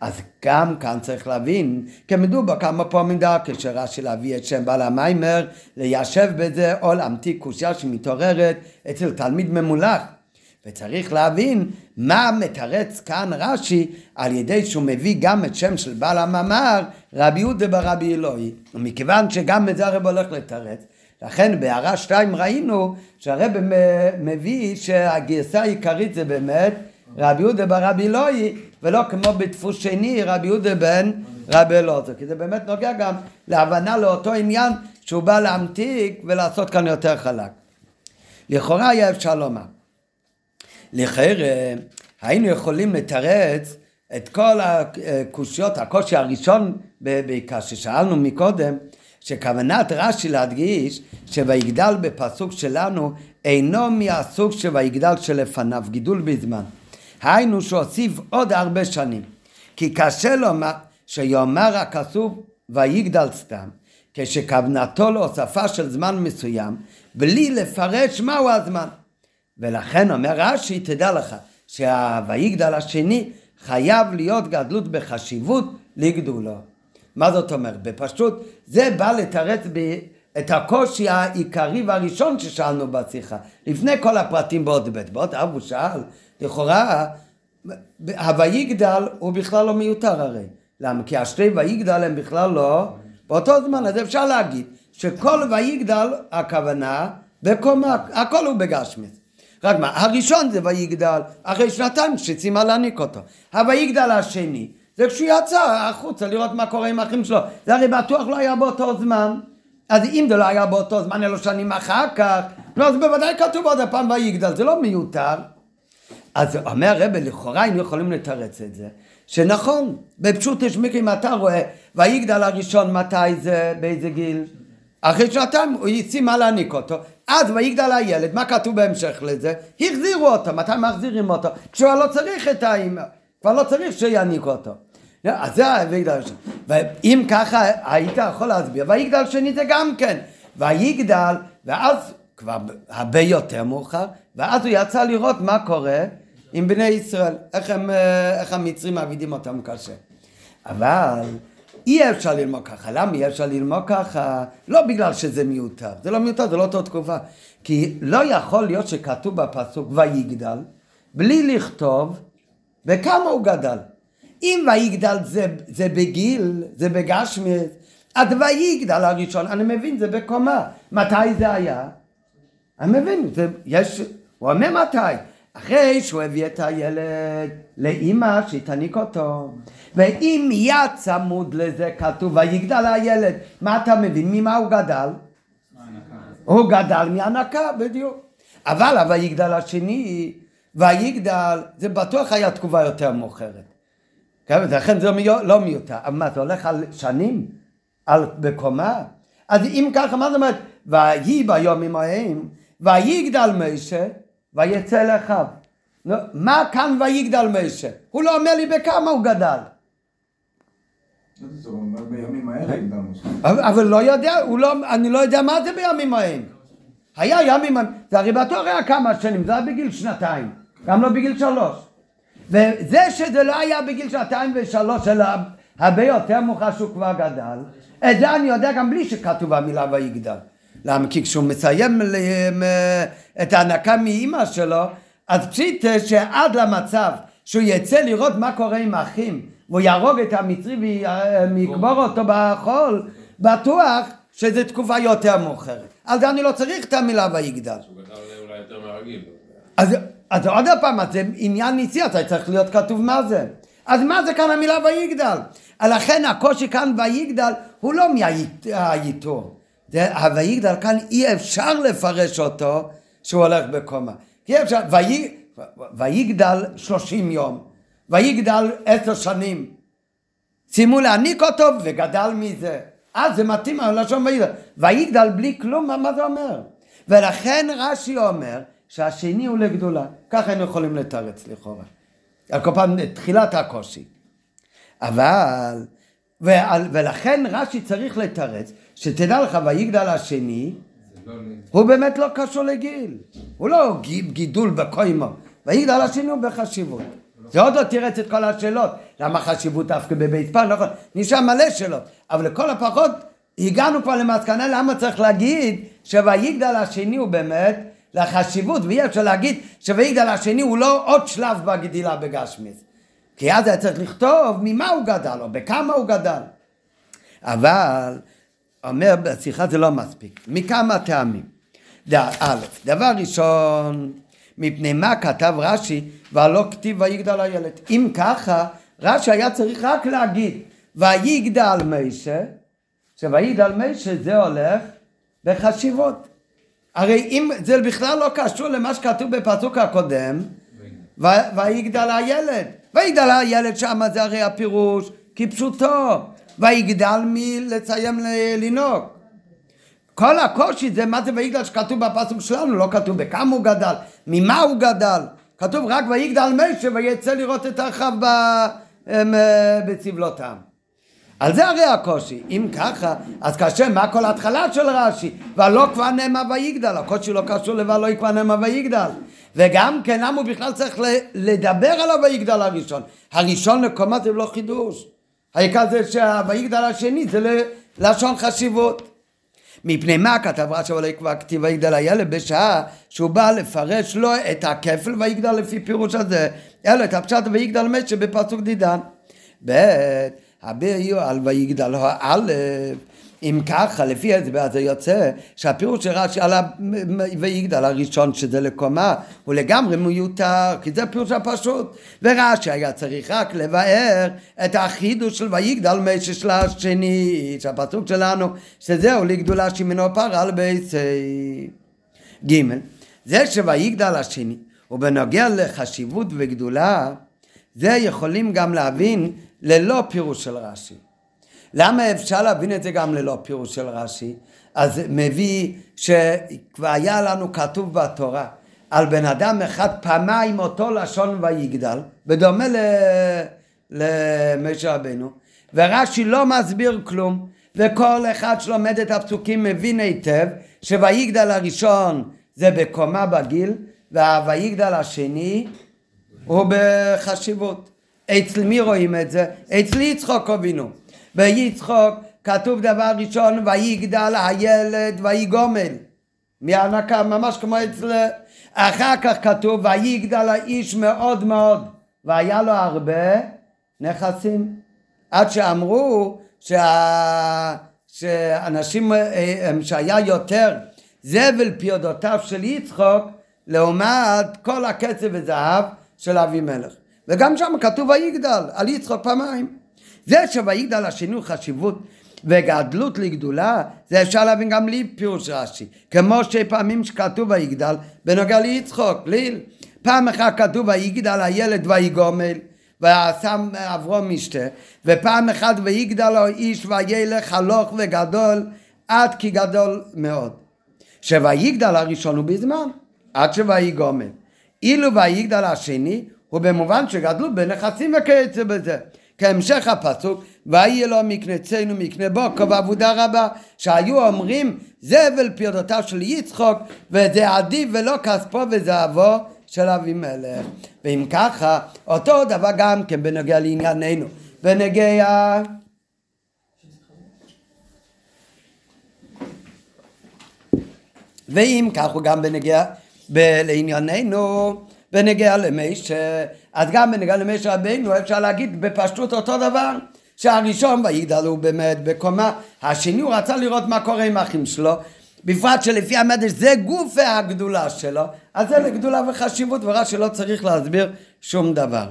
Speaker 1: אז גם כאן צריך להבין, כי מדובר כמה פעמים דרכי שרש"י להביא את שם בעל המיימר, ליישב בזה או להמתיק קושייה שמתעוררת אצל תלמיד ממולח. וצריך להבין מה מתרץ כאן רש"י על ידי שהוא מביא גם את שם של בעל המאמר רבי יהודה ברבי אלוהי ומכיוון שגם את זה הרב הולך לתרץ לכן בהערה שתיים ראינו שהרב מביא שהגרסה העיקרית זה באמת רבי יהודה ברבי אלוהי ולא כמו בדפוס שני רבי יהודה בן רבי אלעזר, כי זה באמת נוגע גם להבנה לאותו עניין שהוא בא להמתיק ולעשות כאן יותר חלק. לכאורה היה אפשר לומר. לכאורה היינו יכולים לתרץ את כל הקושיות, הקושי הראשון בעיקר ששאלנו מקודם, שכוונת רש"י להדגיש שויגדל בפסוק שלנו אינו מהסוג שויגדל שלפניו, גידול בזמן. היינו שהוסיף עוד הרבה שנים. כי קשה לומר שיאמר הכתוב ויגדל סתם, כשכוונתו להוספה של זמן מסוים, בלי לפרש מהו הזמן. ולכן אומר רש"י, תדע לך, שה"ויגדל" השני חייב להיות גדלות בחשיבות לגדולו. מה זאת אומרת? בפשוט זה בא לתרץ ב... את הקושי העיקרי והראשון ששאלנו בשיחה, לפני כל הפרטים בעוד ב', בעוד אב הוא שאל, לכאורה הויגדל הוא בכלל לא מיותר הרי. למה? כי השתי ויגדל הם בכלל לא באותו זמן, אז אפשר להגיד שכל ויגדל הכוונה בקומה, הכל הוא בגשמית. רק מה, הראשון זה ויגדל, אחרי שנתיים שצריכים להעניק אותו. הויגדל השני, זה כשהוא יצא החוצה לראות מה קורה עם האחים שלו. זה הרי בטוח לא היה באותו זמן. אז אם זה לא היה באותו זמן, אלו שנים אחר כך, לא, אז בוודאי כתוב עוד הפעם ויגדל, זה לא מיותר. אז אומר הרב, לכאורה היינו יכולים לתרץ את זה, שנכון, בפשוט יש מקרים, אתה רואה, ויגדל הראשון, מתי זה, באיזה גיל? אחרי שנתיים הוא יצא מה להעניק אותו, אז ויגדל הילד, מה כתוב בהמשך לזה? החזירו אותו, מתי מחזירים אותו? כשהוא לא צריך את האמא, כבר לא צריך שיעניק אותו. אז זה ויגדל הראשון. ואם ככה היית יכול להסביר, ויגדל שני זה גם כן. ויגדל, ואז כבר הרבה יותר מאוחר, ואז הוא יצא לראות מה קורה עם בני ישראל, איך, הם, איך המצרים מעבידים אותם קשה. אבל אי אפשר ללמוד ככה. למה אי אפשר ללמוד ככה? לא בגלל שזה מיותר. זה לא מיותר, זה לא אותה תקופה. כי לא יכול להיות שכתוב בפסוק ויגדל, בלי לכתוב בכמה הוא גדל. אם ויגדל זה, זה בגיל, זה בגשמית, אז ויגדל הראשון, אני מבין, זה בקומה. מתי זה היה? אני מבין, זה, יש, הוא אומר מתי. אחרי שהוא הביא את הילד לאימא שתניק אותו. ואם מיד צמוד לזה כתוב ויגדל הילד, מה אתה מבין? ממה הוא גדל? הוא גדל מהנקה, בדיוק. אבל הויגדל השני, ויגדל, זה בטוח היה תקופה יותר מאוחרת. כן, לכן זה לא מיותר. אבל מה, זה הולך על שנים? על בקומה? אז אם ככה, מה זאת אומרת? ויהי ביומים ההם, ויגדל משה, ויצא לאחיו. מה כאן ויגדל משה? הוא לא אומר לי בכמה הוא גדל. אבל לא יודע, לא, אני לא יודע מה זה בימים ההם. היה ימים זה הרי בטוח היה כמה שנים, זה היה בגיל שנתיים, גם לא בגיל שלוש. וזה שזה לא היה בגיל שנתיים ושלוש, אלא הרבה יותר מאוחר שהוא כבר גדל, את זה אני יודע גם בלי שכתוב המילה ויגדל. למה? כי כשהוא מסיים את ההנקה מאימא שלו, אז פשיט שעד למצב שהוא יצא לראות מה קורה עם האחים, והוא יהרוג את המצרי ויקבור אותו בחול, בטוח שזו תקופה יותר מאוחרת. אז אני לא צריך את המילה ויגדל. אז, אז עוד פעם, זה עניין ניסי, אתה צריך להיות כתוב מה זה. אז מה זה כאן המילה ויגדל? לכן הקושי כאן ויגדל הוא לא מהייתור. הויגדל כאן אי אפשר לפרש אותו שהוא הולך בקומה. אי אפשר, ויגדל שלושים יום, ויגדל עשר שנים. סיימו להעניק אותו וגדל מזה. אז זה מתאים ללשון ויגדל. ויגדל בלי כלום, מה זה אומר? ולכן רש"י אומר שהשני הוא לגדולה. ככה היינו יכולים לתרץ לכאורה. על כל פעם תחילת הקושי. אבל, ועל, ולכן רש"י צריך לתרץ, שתדע לך, ויגדל השני, לא הוא באמת לא קשור לגיל. הוא לא גידול בקוימו. ויגדל השני הוא בחשיבות. זה עוד לא תירץ את כל השאלות. למה חשיבות דווקא בבית פן? נכון, נשאר מלא שאלות. אבל לכל הפחות הגענו פה למסקנה למה צריך להגיד שויגדל השני הוא באמת לחשיבות, ואי אפשר להגיד שויגדל השני הוא לא עוד שלב בגדילה בגשמיס. כי אז היה צריך לכתוב ממה הוא גדל או בכמה הוא גדל. אבל אומר בשיחה זה לא מספיק, מכמה טעמים. א', דבר ראשון, מפני מה כתב רש"י והלא כתיב ויגדל הילד. אם ככה, רש"י היה צריך רק להגיד ויגדל מישה, שויגדל מישה זה הולך בחשיבות. הרי אם זה בכלל לא קשור למה שכתוב בפסוק הקודם, ויגדל הילד. ויגדל הילד שם זה הרי הפירוש כפשוטו. ויגדל מלסיים לנהוג. כל הקושי זה מה זה ויגדל שכתוב בפסוק שלנו, לא כתוב בכמה הוא גדל, ממה הוא גדל. כתוב רק ויגדל משה ויצא לראות את אחיו אה, בסבלותם. על זה הרי הקושי. אם ככה, אז קשה, מה כל ההתחלה של רש"י? והלא כבר נאמר ויגדל, הקושי לא קשור ל"ולא כבר נאמר ויגדל". וגם כן, למה הוא בכלל צריך לדבר על הויגדל הראשון? הראשון לקומה זה לא חידוש. העיקר זה שהויגדל השני זה לשון חשיבות. מפני מה כתב רש"י אבל כבר כתיב ויגדל הילד בשעה שהוא בא לפרש לו את הכפל ויגדל לפי פירוש הזה אלא את הפשט ויגדל משהו בפסוק דידן. ב' הביאו על ויגדל א', אם ככה, לפי ההסבר הזה יוצא שהפירוש של רש"י על ויגדל הראשון שזה לקומה הוא לגמרי מיותר, כי זה פירוש הפשוט. ורש"י היה צריך רק לבאר את החידוש של ויגדל משש של השני, שהפסוק שלנו, שזהו לגדולה שמנו פרל בייסי. ג' זה שויגדל השני, ובנוגע לחשיבות וגדולה, זה יכולים גם להבין ללא פירוש של רש"י. למה אפשר להבין את זה גם ללא פירוש של רש"י? אז מביא שכבר היה לנו כתוב בתורה על בן אדם אחד פעמיים אותו לשון ויגדל, בדומה למשה רבנו, ורש"י לא מסביר כלום, וכל אחד שלומד את הפסוקים מבין היטב שויגדל הראשון זה בקומה בגיל, והויגדל השני הוא בחשיבות. אצל מי רואים את זה? אצל יצחוק אבינו. ביצחוק כתוב דבר ראשון ויגדל הילד ויגומל. מהנקה ממש כמו אצל... אחר כך כתוב ויגדל האיש מאוד מאוד והיה לו הרבה נכסים. עד שאמרו שה... שאנשים, אה, שהיה יותר זבל פיודותיו של יצחוק לעומת כל הכסף וזהב של אבימלך. וגם שם כתוב ויגדל, על יצחוק פעמיים. זה שויגדל השני חשיבות וגדלות לגדולה, זה אפשר להבין גם לי פירוש רש"י. כמו שפעמים שכתוב ויגדל, בנוגע ליצחוק, ליל. פעם אחת כתוב ויגדל הילד ויגומל, ועשה אברום משתה, ופעם אחת ויגדל לו איש וילך הלוך וגדול, עד כי גדול מאוד. שויגדל הראשון הוא בזמן, עד שויגומל. אילו ויגדל השני, הוא במובן שגדלו בנכסים וכיוצא בזה. כהמשך הפסוק, ויהיה לו מקנצנו מקנה בוקו ועבודה רבה, שהיו אומרים זבל פיודותיו של יצחוק, וזה עדיף ולא כספו וזהבו של אבימלך. ואם ככה, אותו דבר גם כן בנוגע לענייננו. בנוגע... ואם כך הוא גם בנגיע לענייננו, בנגיע למשה, אז גם בנגיע למשה רבינו אפשר להגיד בפשטות אותו דבר. שהראשון ויגדל הוא באמת בקומה, השני הוא רצה לראות מה קורה עם האחים שלו, בפרט שלפי המדש זה גופי הגדולה שלו, אז זה לגדולה וחשיבות ורש"י לא צריך להסביר שום דבר.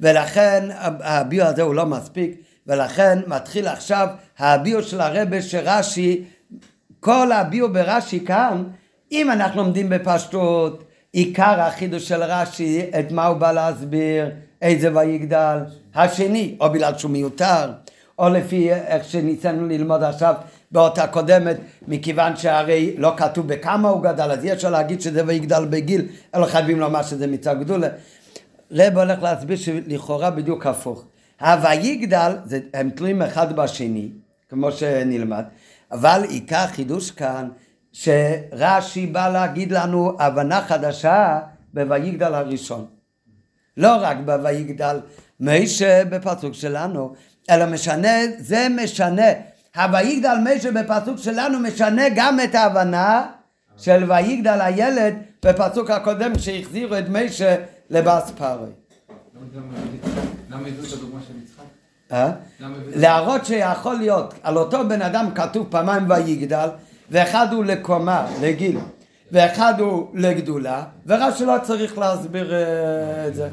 Speaker 1: ולכן הביו הזה הוא לא מספיק, ולכן מתחיל עכשיו הביו של הרבה שרש"י, כל הביו ברש"י כאן, אם אנחנו עומדים בפשטות, עיקר החידוש של רש"י, את מה הוא בא להסביר, איזה ויגדל, השני, או בגלל שהוא מיותר, או לפי איך שניסינו ללמוד עכשיו באותה קודמת, מכיוון שהרי לא כתוב בכמה הוא גדל, אז אי אפשר להגיד שזה ויגדל בגיל, אלא חייבים לומר שזה מצד גדולה. רב הולך להסביר שלכאורה בדיוק הפוך. הוויגדל, הם תלויים אחד בשני, כמו שנלמד, אבל עיקר חידוש כאן, שרש"י בא להגיד לנו הבנה חדשה בויגדל הראשון. לא רק בויגדל מישה בפסוק שלנו, אלא משנה, זה משנה. הויגדל מישה בפסוק שלנו משנה גם את ההבנה של ויגדל הילד בפסוק הקודם שהחזירו את מישה לבאס פארי. אה? להראות שיכול להיות, על אותו בן אדם כתוב פעמיים ויגדל, ואחד הוא לקומה, לגיל, ואחד הוא לגדולה, ורש"י לא צריך להסביר אה, את זה.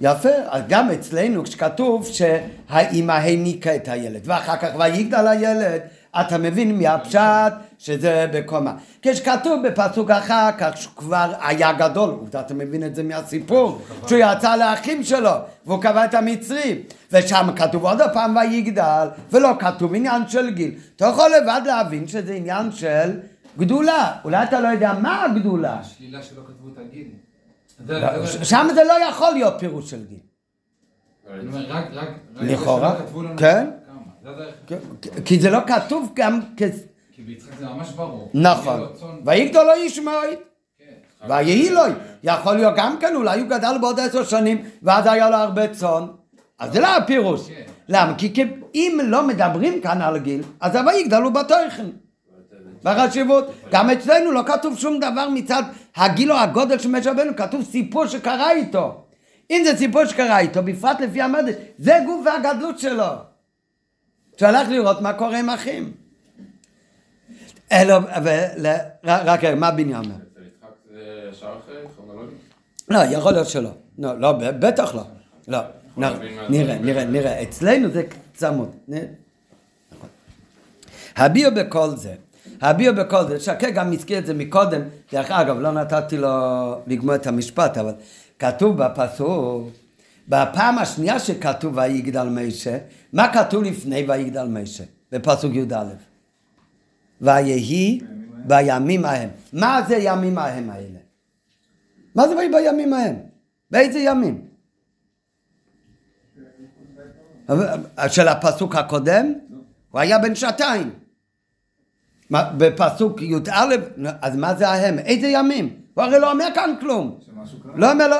Speaker 1: יפה, גם אצלנו כשכתוב שהאימא הניקה את הילד ואחר כך ויגדל הילד אתה מבין מהפשט שזה בקומה. כשכתוב בפסוק אחר כך שהוא כבר היה גדול, עובדה אתה מבין את זה מהסיפור, שהוא יצא לאחים שלו והוא קבע את המצרים ושם כתוב עוד פעם ויגדל ולא כתוב עניין של גיל. אתה יכול לבד להבין שזה עניין של גדולה, אולי אתה לא יודע מה הגדולה.
Speaker 2: השלילה שלא כתבו את הגיל.
Speaker 1: שם זה לא יכול להיות פירוש של גיל. לכאורה, כן.
Speaker 2: זה הדרך.
Speaker 1: כי- זה לא כתוב גם כ...
Speaker 2: כי ביצחק זה ממש ברור.
Speaker 1: נכון. ויגדול מועד.
Speaker 2: כן.
Speaker 1: ויהי לו, יכול להיות גם כן, אולי הוא גדל בעוד עשר שנים, ואז היה לו הרבה צאן. אז זה לא הפירוש.
Speaker 2: כן.
Speaker 1: למה? כי אם לא מדברים כאן על גיל, אז ויגדל הוא בתוכן. בחשיבות. גם אצלנו לא כתוב שום דבר מצד הגיל או הגודל של משה רבנו, כתוב סיפור שקרה איתו. אם זה סיפור שקרה איתו, בפרט לפי המדש, זה גוף והגדלות שלו. שהלך לראות מה קורה עם אחים. אלו, ול- רק מה בנימין אומר? לא, יכול להיות שלא. לא, לא, בטח לא. לא. נראה, נראה. נראה. אצלנו זה צמוד. נכון. הביאו בכל זה. הביאו בכל זה. שקה גם הזכיר את זה מקודם. דרך אגב, לא נתתי לו לגמור את המשפט, אבל כתוב בפסוק, בפעם השנייה שכתוב ויגדל משה, מה כתוב לפני ויגדל משה? בפסוק י"א. ויהי בימים ההם. מה זה ימים ההם האלה? מה זה בימים ההם? באיזה ימים? של הפסוק הקודם? הוא היה בן שנתיים. בפסוק י"א, אז מה זה ההם? איזה ימים? הוא הרי לא אומר כאן כלום. לא אומר לו...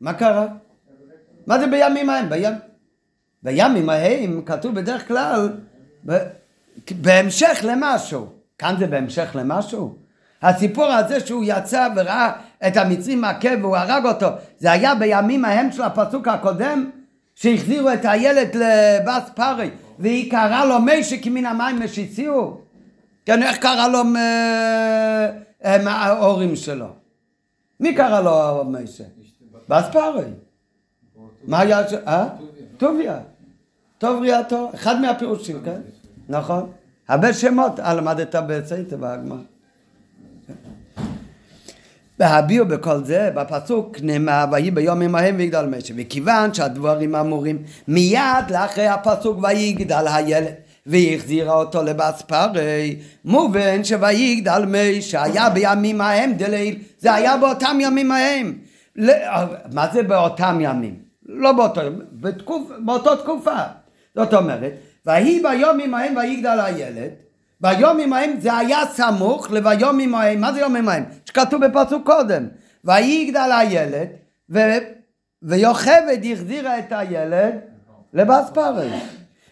Speaker 1: מה קרה? מה זה בימים ההם? בים... בימים ההם כתוב בדרך כלל ב... בהמשך למשהו. כאן זה בהמשך למשהו? הסיפור הזה שהוא יצא וראה את המצרים מכה והוא הרג אותו, זה היה בימים ההם של הפסוק הקודם שהחזירו את הילד לבס פרי והיא קראה לו כי מן המים משיציהו? כן, איך קרא לו אה, אה, ההורים שלו? מי קרא לו משה? בס פרי. מה היה ש... אה? טוביה. טוב ראייתו, אחד מהפירושים, כן? נכון. הרבה שמות, אה, למדת בסייטה בהגמר. והביאו בכל זה, בפסוק נאמר, ויהי ביום עמהם ויגדל משה. וכיוון שהדברים אמורים מיד לאחרי הפסוק ויגדל הילד. והחזירה אותו לבס פרי, מובן שויגדל משה היה בימים ההם דליל, זה היה באותם ימים ההם. מה זה באותם ימים? לא באותו יום, בתקופ, באותו תקופה. זאת אומרת, ויהי ביום עמהם ויגדל הילד, ביום עמהם זה היה סמוך לביום עמהם, מה זה יום עמהם? שכתוב בפסוק קודם, ויגדל הילד, ו... ויוכבד החזירה את הילד לבס פרי.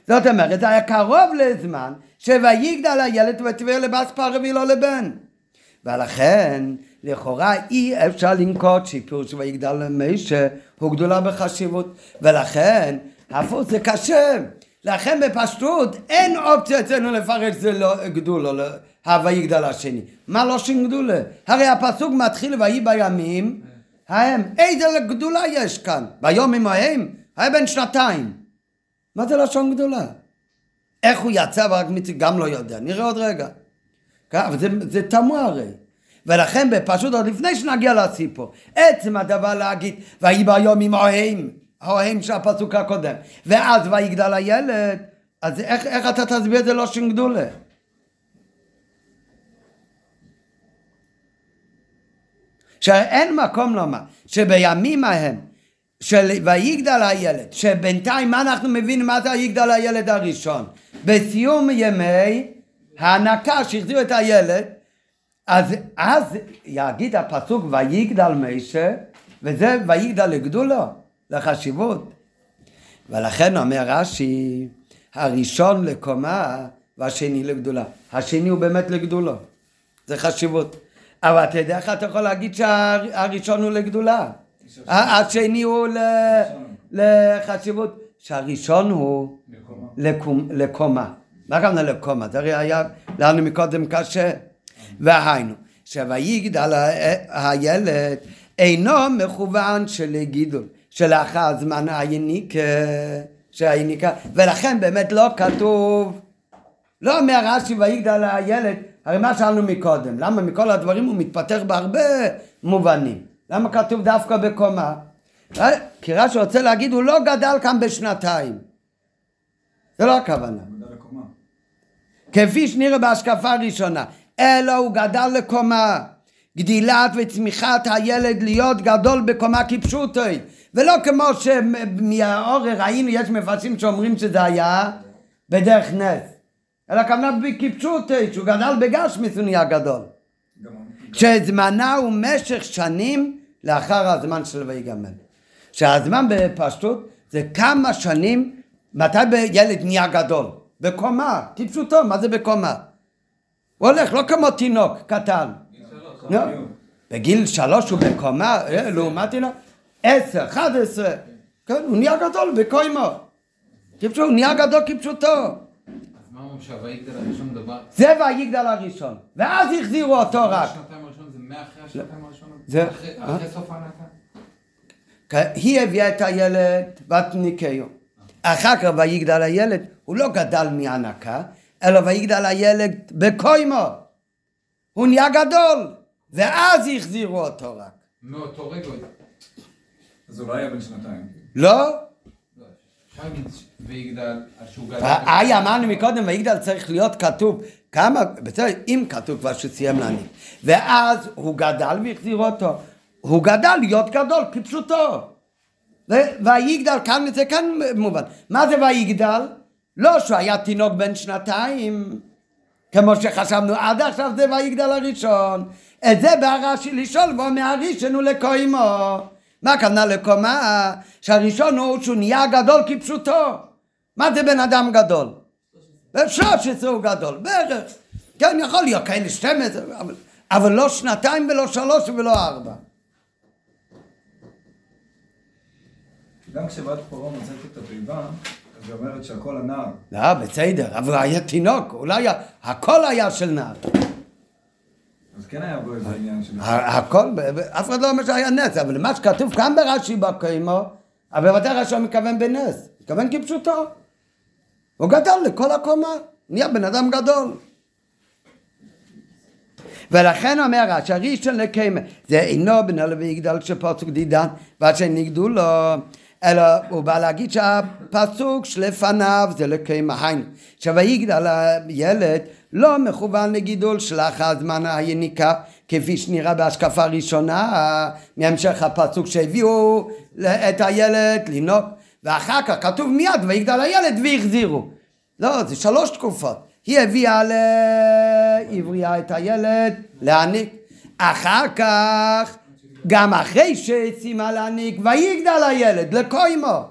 Speaker 1: זאת אומרת, זה היה קרוב לזמן שויגדל הילד ותביא לבס פרי ולא לבן. ולכן, לכאורה אי אפשר לנקוט שיפור שויגדל משה הוא גדולה בחשיבות. ולכן, הפוך זה קשה. לכן בפשטות אין אופציה אצלנו לפרש זה לא גדולו, לא, הויגדל השני. מה לא שין גדולה? הרי הפסוק מתחיל ויהי בימים ההם. איזה גדולה יש כאן? ביומים ההם? היה בן שנתיים. מה זה לשון גדולה? איך הוא יצא ורק מצי גם לא יודע, נראה עוד רגע. כן, אבל זה, זה תמוה הרי. ולכן בפשוט עוד לפני שנגיע לסיפור, עצם הדבר להגיד ויהי ביום עם אוהם, האוהם של הפסוק הקודם, ואז ויגדל הילד, אז איך, איך אתה תסביר את זה לא שין גדולה? שאין מקום לומר שבימים ההם של ויגדל הילד, שבינתיים מה אנחנו מבינים מה זה ויגדל הילד הראשון? בסיום ימי ההנקה שהחזירו את הילד, אז אז יגיד הפסוק ויגדל משה, וזה ויגדל לגדולו, לחשיבות. ולכן אומר רש"י, הראשון לקומה והשני לגדולה. השני הוא באמת לגדולו, זה חשיבות. אבל אתה יודע איך אתה יכול להגיד שהראשון הוא לגדולה? השני הוא ל- לחשיבות, שהראשון הוא. לקום- לקומה. מה הכוונה לקומה? זה הרי היה לנו מקודם קשה. והיינו, שויגדל ה- הילד אינו מכוון שלגידול, שלאחר זמן היניקה, שהיניקה, ולכן באמת לא כתוב, לא אומר רש"י ויגדל הילד, הרי מה שאלנו מקודם, למה מכל הדברים הוא מתפתח בהרבה מובנים, למה כתוב דווקא בקומה? אה, כי רש"י רוצה להגיד, הוא לא גדל כאן בשנתיים, זה לא הכוונה. כפי שנראה בהשקפה הראשונה, אלא הוא גדל לקומה. גדילת וצמיחת הילד להיות גדול בקומה כפשוטוי, ולא כמו שמהאור ראינו, יש מפרשים שאומרים שזה היה בדרך נס. אלא כמובן בקיפשוטי, שהוא גדל בגשמיס הוא נהיה גדול. שזמנה הוא משך שנים לאחר הזמן של ויגמל. שהזמן בפשטות זה כמה שנים, מתי ילד נהיה גדול? בקומה, כפשוטו, מה זה בקומה? הוא הולך לא כמו תינוק קטן. לא. בגיל שלוש הוא בקומה, אה, לעומת תינוק, עשר, אחד עשרה, כן, הוא נהיה גדול בקוימו. כפשוט, הוא נהיה גדול כפשוטו. זה ויגדל הראשון, ואז החזירו אותו רק.
Speaker 2: זה אחרי-
Speaker 1: אה?
Speaker 2: אחרי סוף ההנקה?
Speaker 1: היא הביאה את הילד בת ניקיו. אחר כך ויגדל הילד, הוא לא גדל מהנקה, אלא ויגדל הילד בקוימו. הוא נהיה גדול, ואז החזירו אותו רק.
Speaker 2: מאותו רגע,
Speaker 3: אז הוא לא היה בן שנתיים.
Speaker 1: לא?
Speaker 2: ויגדל, גדל.
Speaker 1: היי, אמרנו מקודם, ויגדל צריך להיות כתוב כמה, בסדר, אם כתוב כבר שסיים להניק. ואז הוא גדל והחזירו אותו. הוא גדל להיות גדול, כפשוטו. ויגדל, כאן זה כאן מובן. מה זה ויגדל? לא שהוא היה תינוק בן שנתיים, כמו שחשבנו עד עכשיו זה ויגדל הראשון. את זה בא רש"י לשאול, ואומר הראשון הוא לקוימו. מה הכוונה לקומה? שהראשון הוא שהוא נהיה גדול כפשוטו. מה זה בן אדם גדול? ב-13 הוא גדול, בערך. כן, יכול להיות כאלה 12, אבל, אבל לא שנתיים ולא שלוש ולא ארבע.
Speaker 4: גם כשבת פרעה מוצאת את התיבה, אז היא אומרת שהכל הנער.
Speaker 1: לא, בסדר, אבל היה תינוק, אולי הכל היה של נער.
Speaker 4: אז כן היה בו איזה עניין של...
Speaker 1: הכל, אף אחד לא אומר שהיה נס, אבל מה שכתוב כאן ברש"י בקיימו, אבל בוודאי רש"י לא מתכוון בנס, מתכוון כפשוטו. הוא גדל לכל הקומה, נהיה בן אדם גדול. ולכן אומר רש"י, הראשון לקיימה, זה אינו בן אלה ויגדל כשפסוק דידן, ועד שנגדו לו, אלא הוא בא להגיד שהפסוק שלפניו זה לקיימה, היינו, שויגדל הילד לא מכוון לגידול שלח הזמן היניקה, כפי שנראה בהשקפה הראשונה, מהמשך הפסוק שהביאו את הילד לנהוג, ואחר כך כתוב מיד ויגדל הילד והחזירו. לא, זה שלוש תקופות. היא הביאה לעברייה את הילד להעניק. אחר כך, גם אחרי שסיימה להעניק, ויגדל הילד לקוימו.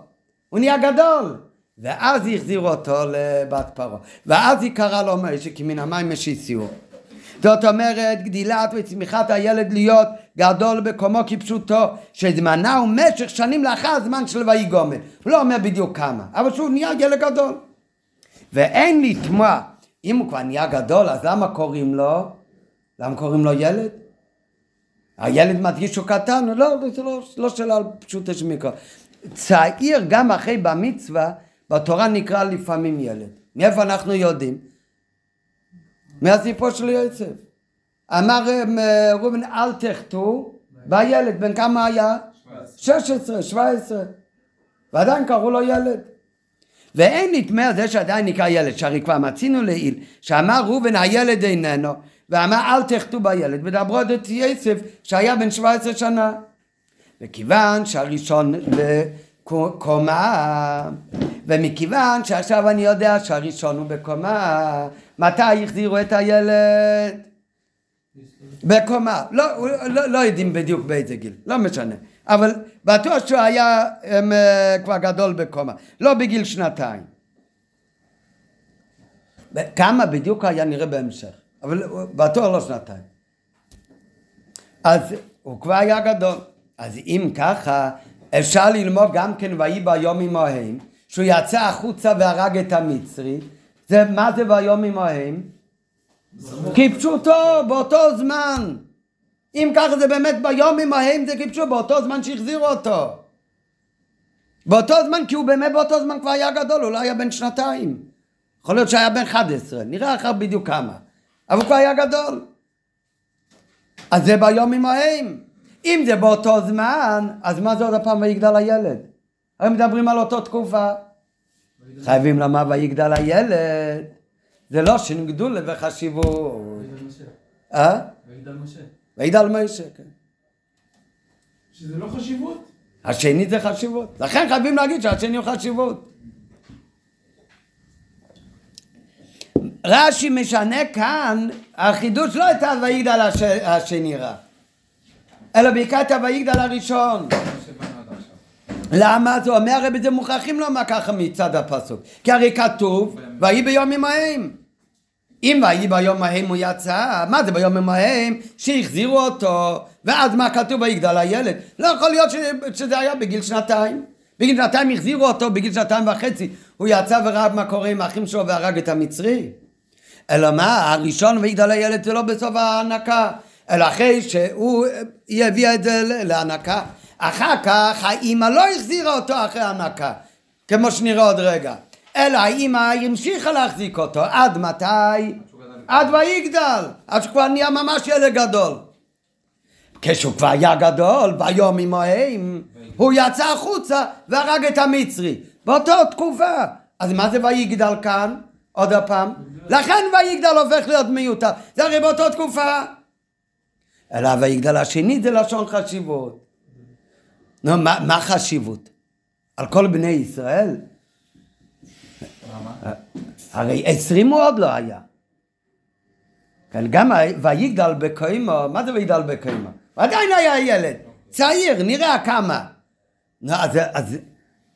Speaker 1: הוא נהיה גדול. ואז החזירו אותו לבת פרעה. ואז היא קראה לו משה, כי מן המים משיסיהו. זאת אומרת, גדילת וצמיחת הילד להיות גדול בקומו כפשוטו, שזמנה הוא משך שנים לאחר הזמן של ויגומל. הוא לא אומר בדיוק כמה, אבל שהוא נהיה ילד גדול. ואין לתמוע, אם הוא כבר נהיה גדול, אז למה קוראים לו? למה קוראים לו ילד? הילד מדגיש שהוא קטן, לא, זה לא, לא שאלה על פשוט יש מיקרו. צעיר גם אחרי במצווה, בתורה נקרא לפעמים ילד. מאיפה אנחנו יודעים? מהסיפור של יוסף. אמר אה, ראובן אל תחטאו, בילד, בן כמה היה? 16, 17. ועדיין קראו לו ילד. ואין נטמע זה שעדיין נקרא ילד, שהרי כבר מצינו לעיל, שאמר ראובן הילד איננו, ואמר אל תחטאו בילד, ודברו את יוסף שהיה בן 17 שנה. וכיוון שהראשון בקומה, ומכיוון שעכשיו אני יודע שהראשון הוא בקומה, מתי החזירו את הילד? בקומה. לא, לא, לא יודעים בדיוק באיזה גיל, לא משנה. אבל בטוח שהוא היה הם, אה, כבר גדול בקומה, לא בגיל שנתיים. כמה בדיוק היה נראה בהמשך, אבל בטוח לא שנתיים. אז הוא כבר היה גדול. אז אם ככה, אפשר ללמוד גם כן ויהי ביום עמהם, שהוא יצא החוצה והרג את המצרי. זה, מה זה ביום עמהם? כפשוטו, באותו זמן. אם ככה זה באמת ביום עמהם זה כפשוט, באותו זמן שהחזירו אותו. באותו זמן, כי הוא באמת באותו זמן כבר היה גדול, הוא לא היה בן שנתיים. יכול להיות שהיה בן 11, נראה אחר בדיוק כמה. אבל הוא כבר היה גדול. אז זה ביום עמהם. אם זה באותו זמן, אז מה זה עוד הפעם ויגדל הילד? הרי מדברים על אותו תקופה. חייבים לומר ויגדל הילד. זה לא שין גדולה וחשיבות. אה?
Speaker 5: ויגדל משה.
Speaker 1: ויגדל משה, כן.
Speaker 5: שזה לא חשיבות?
Speaker 1: השני זה חשיבות. לכן חייבים להגיד שהשני הוא חשיבות. רש"י משנה כאן, החידוש לא את ה"ויגדל הש... השני רע, אלא בעיקר את ה"ויגדל הראשון. למה? הוא אומר הרי בזה מוכרחים לומר ככה מצד הפסוק. כי הרי כתוב, ויהי ביום ימהם. אם ויהי ביום ההם הוא יצא, מה זה ביום ההם? שהחזירו אותו, ואז מה כתוב ויגדל הילד? לא יכול להיות. שזה היה בגיל שנתיים. בגיל שנתיים החזירו אותו, בגיל שנתיים וחצי הוא יצא וראה מה קורה עם האחים שלו והרג את המצרי. אלא מה, הראשון ויגדל הילד זה לא בסוף ההנקה, אלא אחרי שהוא הביא את זה להנקה. אחר כך האימא לא החזירה אותו אחרי ההנקה, כמו שנראה עוד רגע. אלא האימא המשיכה להחזיק אותו, עד מתי? עד ויגדל, עד שכבר נהיה ממש ילד גדול. כשהוא כבר היה גדול, ביום עמהם, הוא יצא החוצה והרג את המצרי. באותה תקופה. אז מה זה ויגדל כאן? עוד הפעם. לכן ויגדל הופך להיות מיותר. זה הרי באותה תקופה. אלא ויגדל השני זה לשון חשיבות. נו, מה, מה חשיבות? על כל בני ישראל? הרי עשרים הוא עוד לא היה. כן, גם ויגדל בקוימו, מה זה ויגדל בקוימו? עדיין היה ילד, צעיר, נראה כמה. נו, אז, אז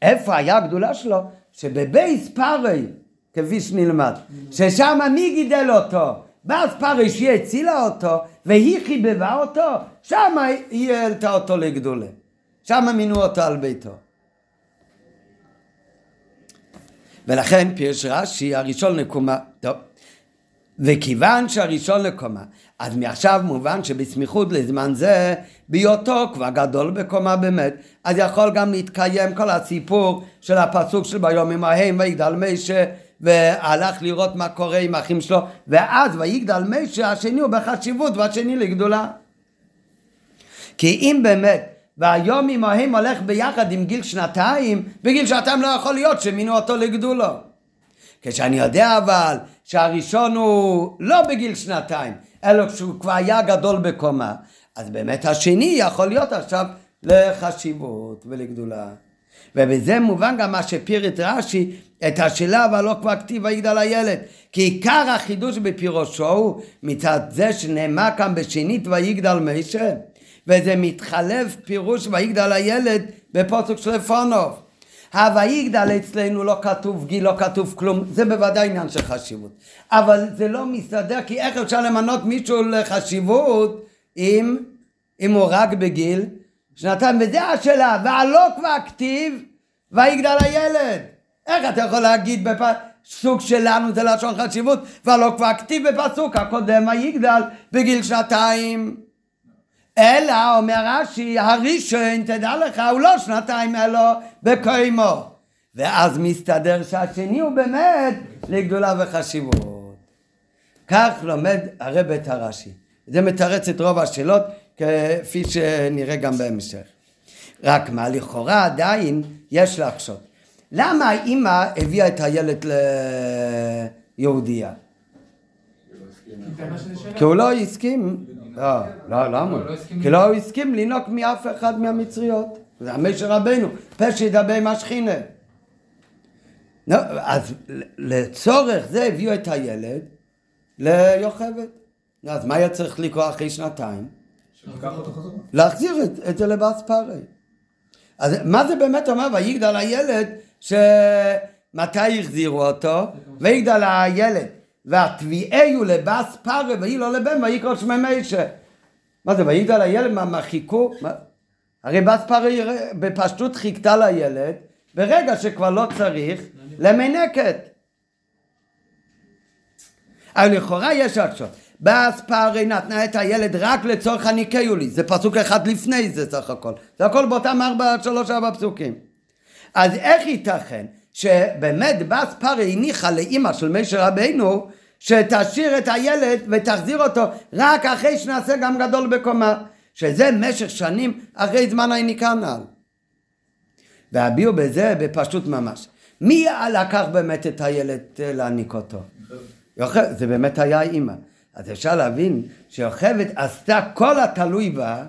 Speaker 1: איפה היה הגדולה שלו? שבבייס פארי, כפי שנלמד, ששם מי גידל אותו? ואז שהיא הצילה אותו, והיא חיבבה אותו, שם היא העלתה אותו לגדולה. שם מינו אותו על ביתו. ולכן פירש רש"י הראשון לקומה, טוב, וכיוון שהראשון לקומה, אז מעכשיו מובן שבסמיכות לזמן זה, בהיותו כבר גדול בקומה באמת, אז יכול גם להתקיים כל הסיפור של הפסוק של ביום ההם ויגדל מישה והלך לראות מה קורה עם האחים שלו, ואז ויגדל מישה השני הוא בחשיבות והשני לגדולה. כי אם באמת והיום עמהם הולך ביחד עם גיל שנתיים, בגיל שנתיים לא יכול להיות שמינו אותו לגדולו. כשאני יודע אבל שהראשון הוא לא בגיל שנתיים, אלא כשהוא כבר היה גדול בקומה, אז באמת השני יכול להיות עכשיו לחשיבות ולגדולה. ובזה מובן גם מה שפירט רש"י, את השאלה אבל לא כבר כתיב ויגדל הילד. כי עיקר החידוש בפירושו הוא מצד זה שנאמר כאן בשנית ויגדל מישה. וזה מתחלף פירוש ויגדל הילד בפוסק של פונוב. הוויגדל אצלנו לא כתוב גיל, לא כתוב כלום, זה בוודאי עניין של חשיבות. אבל זה לא מסתדר, כי איך אפשר למנות מישהו לחשיבות אם, אם הוא רק בגיל שנתיים? וזה השאלה, והלא כבר כתיב ויגדל הילד. איך אתה יכול להגיד בפסוק שלנו זה לשון חשיבות, והלא כבר כתיב בפסוק הקודם ויגדל בגיל שנתיים? אלא, אומר רש"י, הראשון, תדע לך, הוא לא שנתיים אלא בקוימו. ואז מסתדר שהשני הוא באמת לגדולה וחשיבות. כך לומד הרב את הרש"י. זה מתרץ את רוב השאלות, כפי שנראה גם בהמשך. רק מה, לכאורה עדיין יש להקשות. למה האימא הביאה את הילד ליהודייה? כי הוא לא הסכים לא, לא, למה? כי לא הסכים לנהוג מאף אחד מהמצריות. זה המשר רבנו, פה שידבר עם השכינה. לא, אז לצורך זה הביאו את הילד ליוכבת. אז מה היה צריך לקרוא אחרי שנתיים? להחזיר את, זה לבאס פארי. אז מה זה באמת אומר? ויגדל הילד שמתי החזירו אותו? ויגדל הילד והתביעהו לבס פרה ויהי לו לבן ויקרא שמי מישה. מה זה ויגדל הילד מה, מה חיכו? הרי בס פרה בפשטות חיכתה לילד ברגע שכבר לא צריך למנקת. אבל לכאורה יש עכשיו. בס פרי נתנה את הילד רק לצורך הניקיולי, זה פסוק אחד לפני זה סך הכל, זה הכל באותם ארבע, שלוש ארבע פסוקים. אז איך ייתכן שבאמת בס פרי הניחה לאימא של משה רבינו שתשאיר את הילד ותחזיר אותו רק אחרי שנעשה גם גדול בקומה? שזה משך שנים אחרי זמן היניקה הנ"ל. והביאו בזה בפשטות ממש. מי לקח באמת את הילד להניק אותו? יוכב, זה באמת היה אימא אז אפשר להבין שיוכבת עשתה כל התלוי בה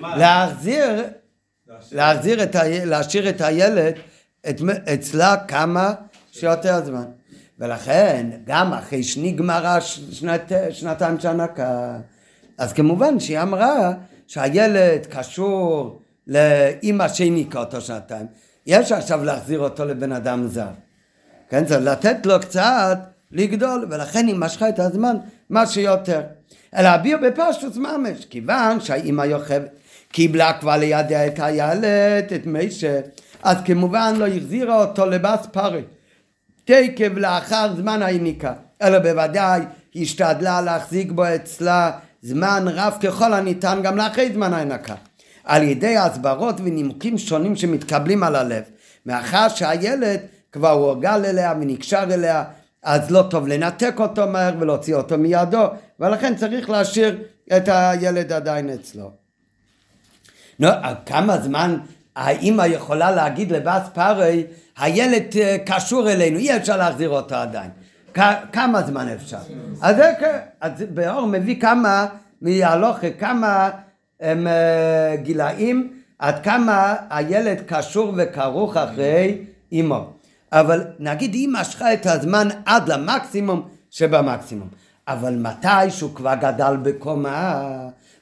Speaker 1: להחזיר להחזיר את ה... להשאיר את הילד את... אצלה כמה שיותר זמן. ולכן, גם אחרי שנגמרה שנת... שנתיים של אז כמובן שהיא אמרה שהילד קשור לאימא שהניקה אותו שנתיים. יש עכשיו להחזיר אותו לבן אדם זר. כן, צריך לתת לו קצת לגדול, ולכן היא משכה את הזמן מה שיותר. אלא אביר בפשטוס ממש, כיוון שהאימא יוכבת קיבלה כבר לידיה את הילד, את מישה, אז כמובן לא החזירה אותו לבס פרי. תקב לאחר זמן היניקה, אלא בוודאי השתדלה להחזיק בו אצלה זמן רב ככל הניתן גם לאחרי זמן ההנקה. על ידי הסברות ונימוקים שונים שמתקבלים על הלב. מאחר שהילד כבר הורגל אליה ונקשר אליה, אז לא טוב לנתק אותו מהר ולהוציא אותו מידו, ולכן צריך להשאיר את הילד עדיין אצלו. נו, כמה זמן האימא יכולה להגיד לבאס פארי, הילד אה, קשור אלינו, אי אפשר להחזיר אותו עדיין. כמה זמן אפשר? אז, זה, אז באור מביא כמה מהלוכה, כמה הם, אה, גילאים, עד כמה הילד קשור וכרוך אחרי אימו. אבל נגיד היא משכה את הזמן עד למקסימום שבמקסימום. אבל מתי שהוא כבר גדל בקומה,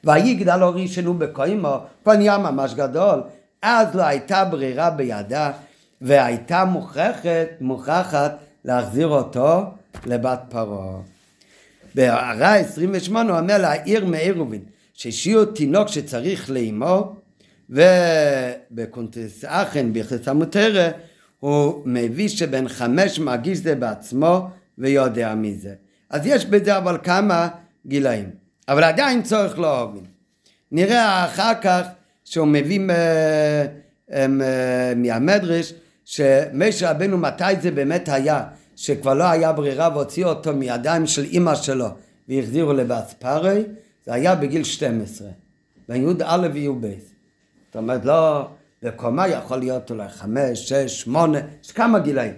Speaker 1: ויגדל אורי שלו בקוימו, כבר נהיה ממש גדול, אז לא הייתה ברירה בידה, והייתה מוכרחת, מוכרחת להחזיר אותו לבת פרעה. בהערה 28 הוא אומר לעיר מעירובין, ששיעור תינוק שצריך לאמו, ובקונטס אחן ביחס המותרה, הוא מביא שבן חמש מרגיש זה בעצמו ויודע מזה. אז יש בזה אבל כמה גילאים. אבל עדיין צורך לא אוהבים. נראה אחר כך שהוא מביא אה, אה, מהמדרש שמשה רבנו מתי זה באמת היה? שכבר לא היה ברירה והוציאו אותו מידיים של אימא שלו והחזירו לבאספרי זה היה בגיל 12 בין י"א וי"ב זאת אומרת לא בקומה יכול להיות אולי חמש, שש, שמונה, יש כמה גילאים.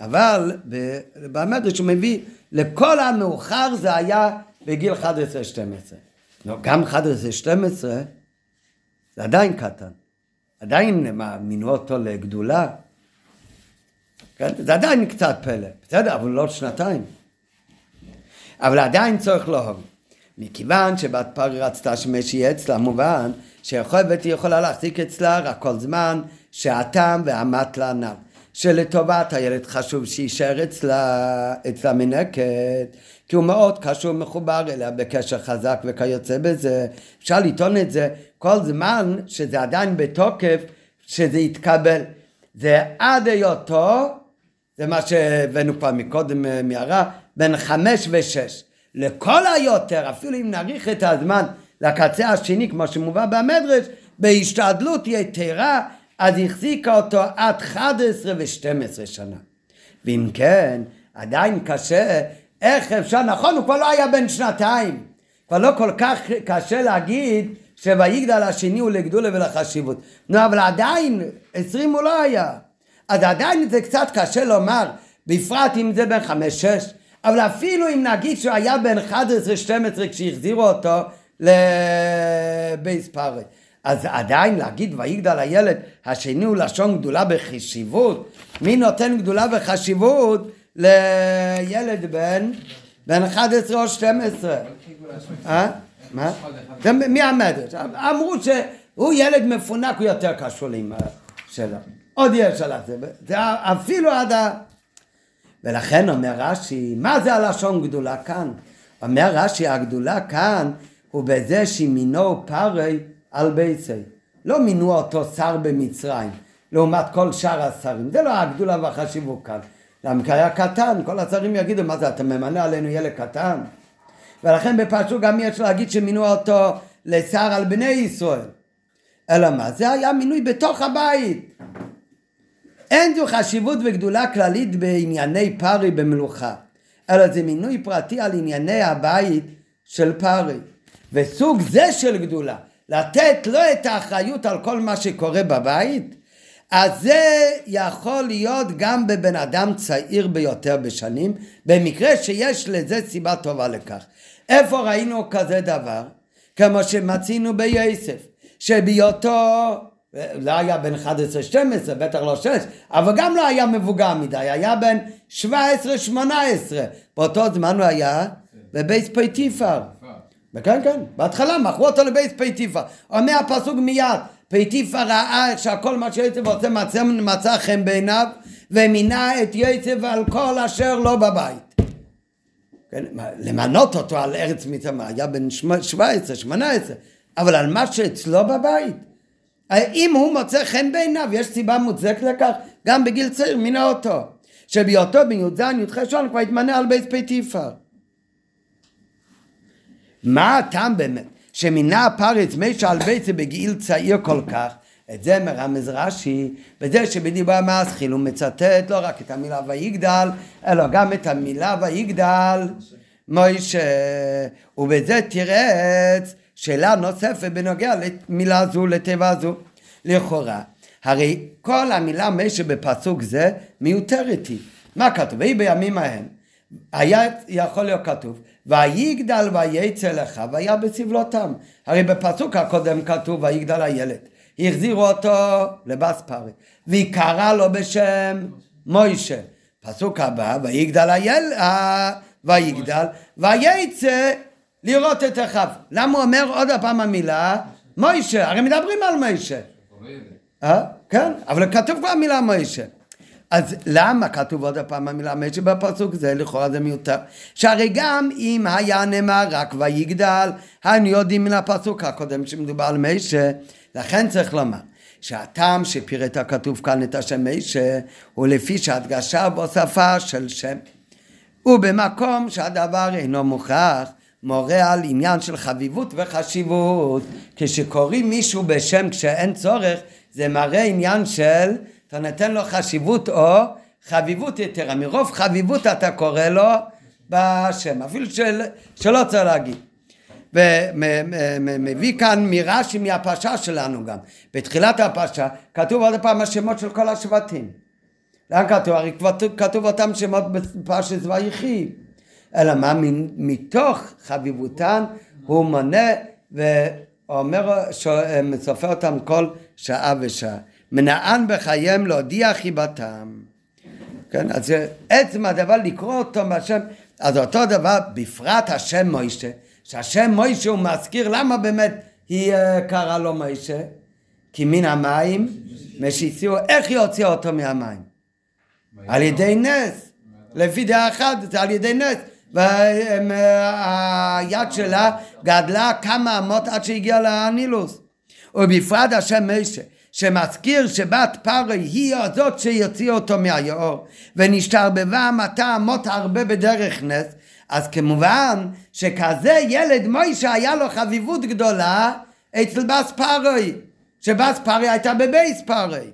Speaker 1: אבל במדרש הוא מביא לכל המאוחר זה היה בגיל 11-12 לא, גם 11-12 זה עדיין קטן עדיין מה, מינו אותו לגדולה כן? זה עדיין קצת פלא, בסדר, אבל לא שנתיים. אבל עדיין צורך לאהוב. מכיוון שבת פרי רצתה שמש יהיה אצלה, מובן שיכולת היא יכולה להחזיק אצלה רק כל זמן שהטעם והמת לה. שלטובת הילד חשוב שיישאר אצלה, אצלה מנקת, כי הוא מאוד קשור מחובר אליה בקשר חזק וכיוצא בזה. אפשר לטעון את זה כל זמן שזה עדיין בתוקף, שזה יתקבל. זה עד היותו זה מה שהבאנו כבר מקודם אה, מהרע, בין חמש ושש. לכל היותר, אפילו אם נאריך את הזמן לקצה השני, כמו שמובא במדרש, בהשתדלות יתרה, אז החזיקה אותו עד 11 ו-12 שנה. ואם כן, עדיין קשה, איך אפשר, נכון, הוא כבר לא היה בן שנתיים. כבר לא כל כך קשה להגיד שויגדל השני הוא לגדולה ולחשיבות. נו, אבל עדיין, עשרים הוא לא היה. אז עדיין זה קצת קשה לומר, בפרט אם זה בן חמש-שש, אבל אפילו אם נגיד שהוא היה בן 11-12 כשהחזירו אותו לבייס פארי. אז עדיין להגיד ויגדל הילד, השני הוא לשון גדולה בחשיבות. מי נותן גדולה בחשיבות לילד בן, בן 11 או 12? אה? מה? זה מי המדרש? אמרו שהוא ילד מפונק, הוא יותר קשור לאמא שלו. עוד יש עליו, זה, זה אפילו עד ה... ולכן אומר רש"י, מה זה הלשון גדולה כאן? אומר רש"י, הגדולה כאן הוא בזה שמינו פרי על ביצי. לא מינו אותו שר במצרים, לעומת כל שאר השרים. זה לא הגדולה והחשיבות כאן. למה כי היה קטן, כל השרים יגידו, מה זה, אתה ממנה עלינו ילד קטן? ולכן בפשוט גם יש להגיד שמינו אותו לשר על בני ישראל. אלא מה? זה היה מינוי בתוך הבית. אין זו חשיבות וגדולה כללית בענייני פרי במלוכה, אלא זה מינוי פרטי על ענייני הבית של פרי. וסוג זה של גדולה, לתת לו את האחריות על כל מה שקורה בבית, אז זה יכול להיות גם בבן אדם צעיר ביותר בשנים, במקרה שיש לזה סיבה טובה לכך. איפה ראינו כזה דבר? כמו שמצינו ביוסף, שבהיותו לא היה בן 11-12, בטח לא 6, אבל גם לא היה מבוגר מדי, היה בן 17-18. באותו זמן הוא היה בבית פוטיפר. וכן, כן, בהתחלה מכרו אותו לבית פוטיפר. אומר הפסוק מיד, פוטיפר ראה שהכל מה שיוצא ועושה מצא, מצא חן בעיניו, ומינה את יצב על כל אשר לא בבית. כן, למנות אותו על ארץ מצרים, היה בן 17, 18, אבל על מה שאצלו בבית. אם הוא מוצא חן בעיניו, יש סיבה מוצדקת לכך, גם בגיל צעיר מינה אותו. שבהיותו בן י"ז י"ח שון כבר התמנה על בית פייטיפר. מה הטעם באמת? שמינה הפרץ מישה על ביצה בגיל צעיר כל כך, את זה מרמז רש"י, בזה שבדיבור המסחיל הוא מצטט לא רק את המילה ויגדל, אלא גם את המילה ויגדל מוישה, ובזה תירץ שאלה נוספת בנוגע למילה זו, לתיבה זו. לכאורה, הרי כל המילה משה בפסוק זה מיותרת היא. מה כתוב? ויהי בימים ההם, היה יכול להיות כתוב, ויגדל ויצא לך והיה בסבלותם. הרי בפסוק הקודם כתוב ויגדל הילד. החזירו אותו לבס פרי, ויקרא לו בשם מוישה. פסוק הבא, ויגדל הילד, ויגדל, ויצא לראות את אחיו. למה הוא אומר עוד הפעם המילה מוישה? הרי מדברים על מוישה. אה? כן, אבל כתוב כבר המילה מוישה. אז למה כתוב עוד הפעם המילה משה בפסוק זה? לכאורה זה מיותר. שהרי גם אם היה נאמר רק ויגדל, היינו יודעים מן הפסוק הקודם שמדובר על משה, לכן צריך לומר שהטעם שפירט הכתוב כאן את השם משה הוא לפי שהדגשה והוספה של שם. ובמקום שהדבר אינו מוכרח מורה על עניין של חביבות וחשיבות. כשקוראים מישהו בשם כשאין צורך, זה מראה עניין של, אתה נותן לו חשיבות או חביבות יתרה. מרוב חביבות אתה קורא לו בשם, אפילו של, שלא צריך להגיד. ומביא כאן מרש"י מהפרשה שלנו גם. בתחילת הפרשה כתוב עוד פעם השמות של כל השבטים. לאן כתוב? הרי כבר כתוב אותם שמות בפרשת ויחי. אלא מה? מתוך חביבותן הוא מונה ואומר, סופר אותם כל שעה ושעה. מנען בחייהם להודיע חיבתם. כן, אז עצם הדבר לקרוא אותו בשם, אז אותו דבר, בפרט השם מוישה, שהשם מוישה הוא מזכיר למה באמת היא אה, קראה לו מוישה? כי מן המים משיסיו, איך היא הוציאה אותו מהמים? על ידי נס. לפי דעה אחת זה על ידי נס. והיד שלה גדלה כמה אמות עד שהגיעה לנילוס. ובפרט השם משה, שמזכיר שבת פרוי היא הזאת שיוציאה אותו מהיאור, ונשתרבבה מטה אמות הרבה בדרך נס, אז כמובן שכזה ילד מוישה היה לו חביבות גדולה אצל בס פרוי, שבס פרוי הייתה בבייס פרוי.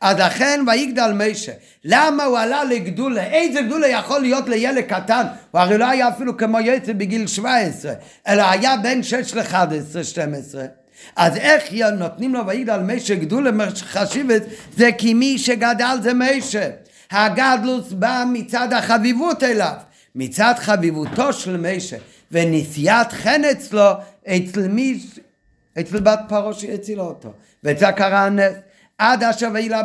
Speaker 1: אז לכן ויגדל משה. למה הוא עלה לגדולה? איזה גדולה יכול להיות לילד קטן? הוא הרי לא היה אפילו כמו יצא בגיל 17, אלא היה בין 6 ל-11, 12. אז איך נותנים לו ויגדל משה גדולה חשיבת? זה כי מי שגדל זה משה. הגדלוס בא מצד החביבות אליו, מצד חביבותו של משה, ונשיאת חן אצלו, אצל מי, אצל בת פרעה שהצילה אותו. וזה קרה הנס. עד אשר וילה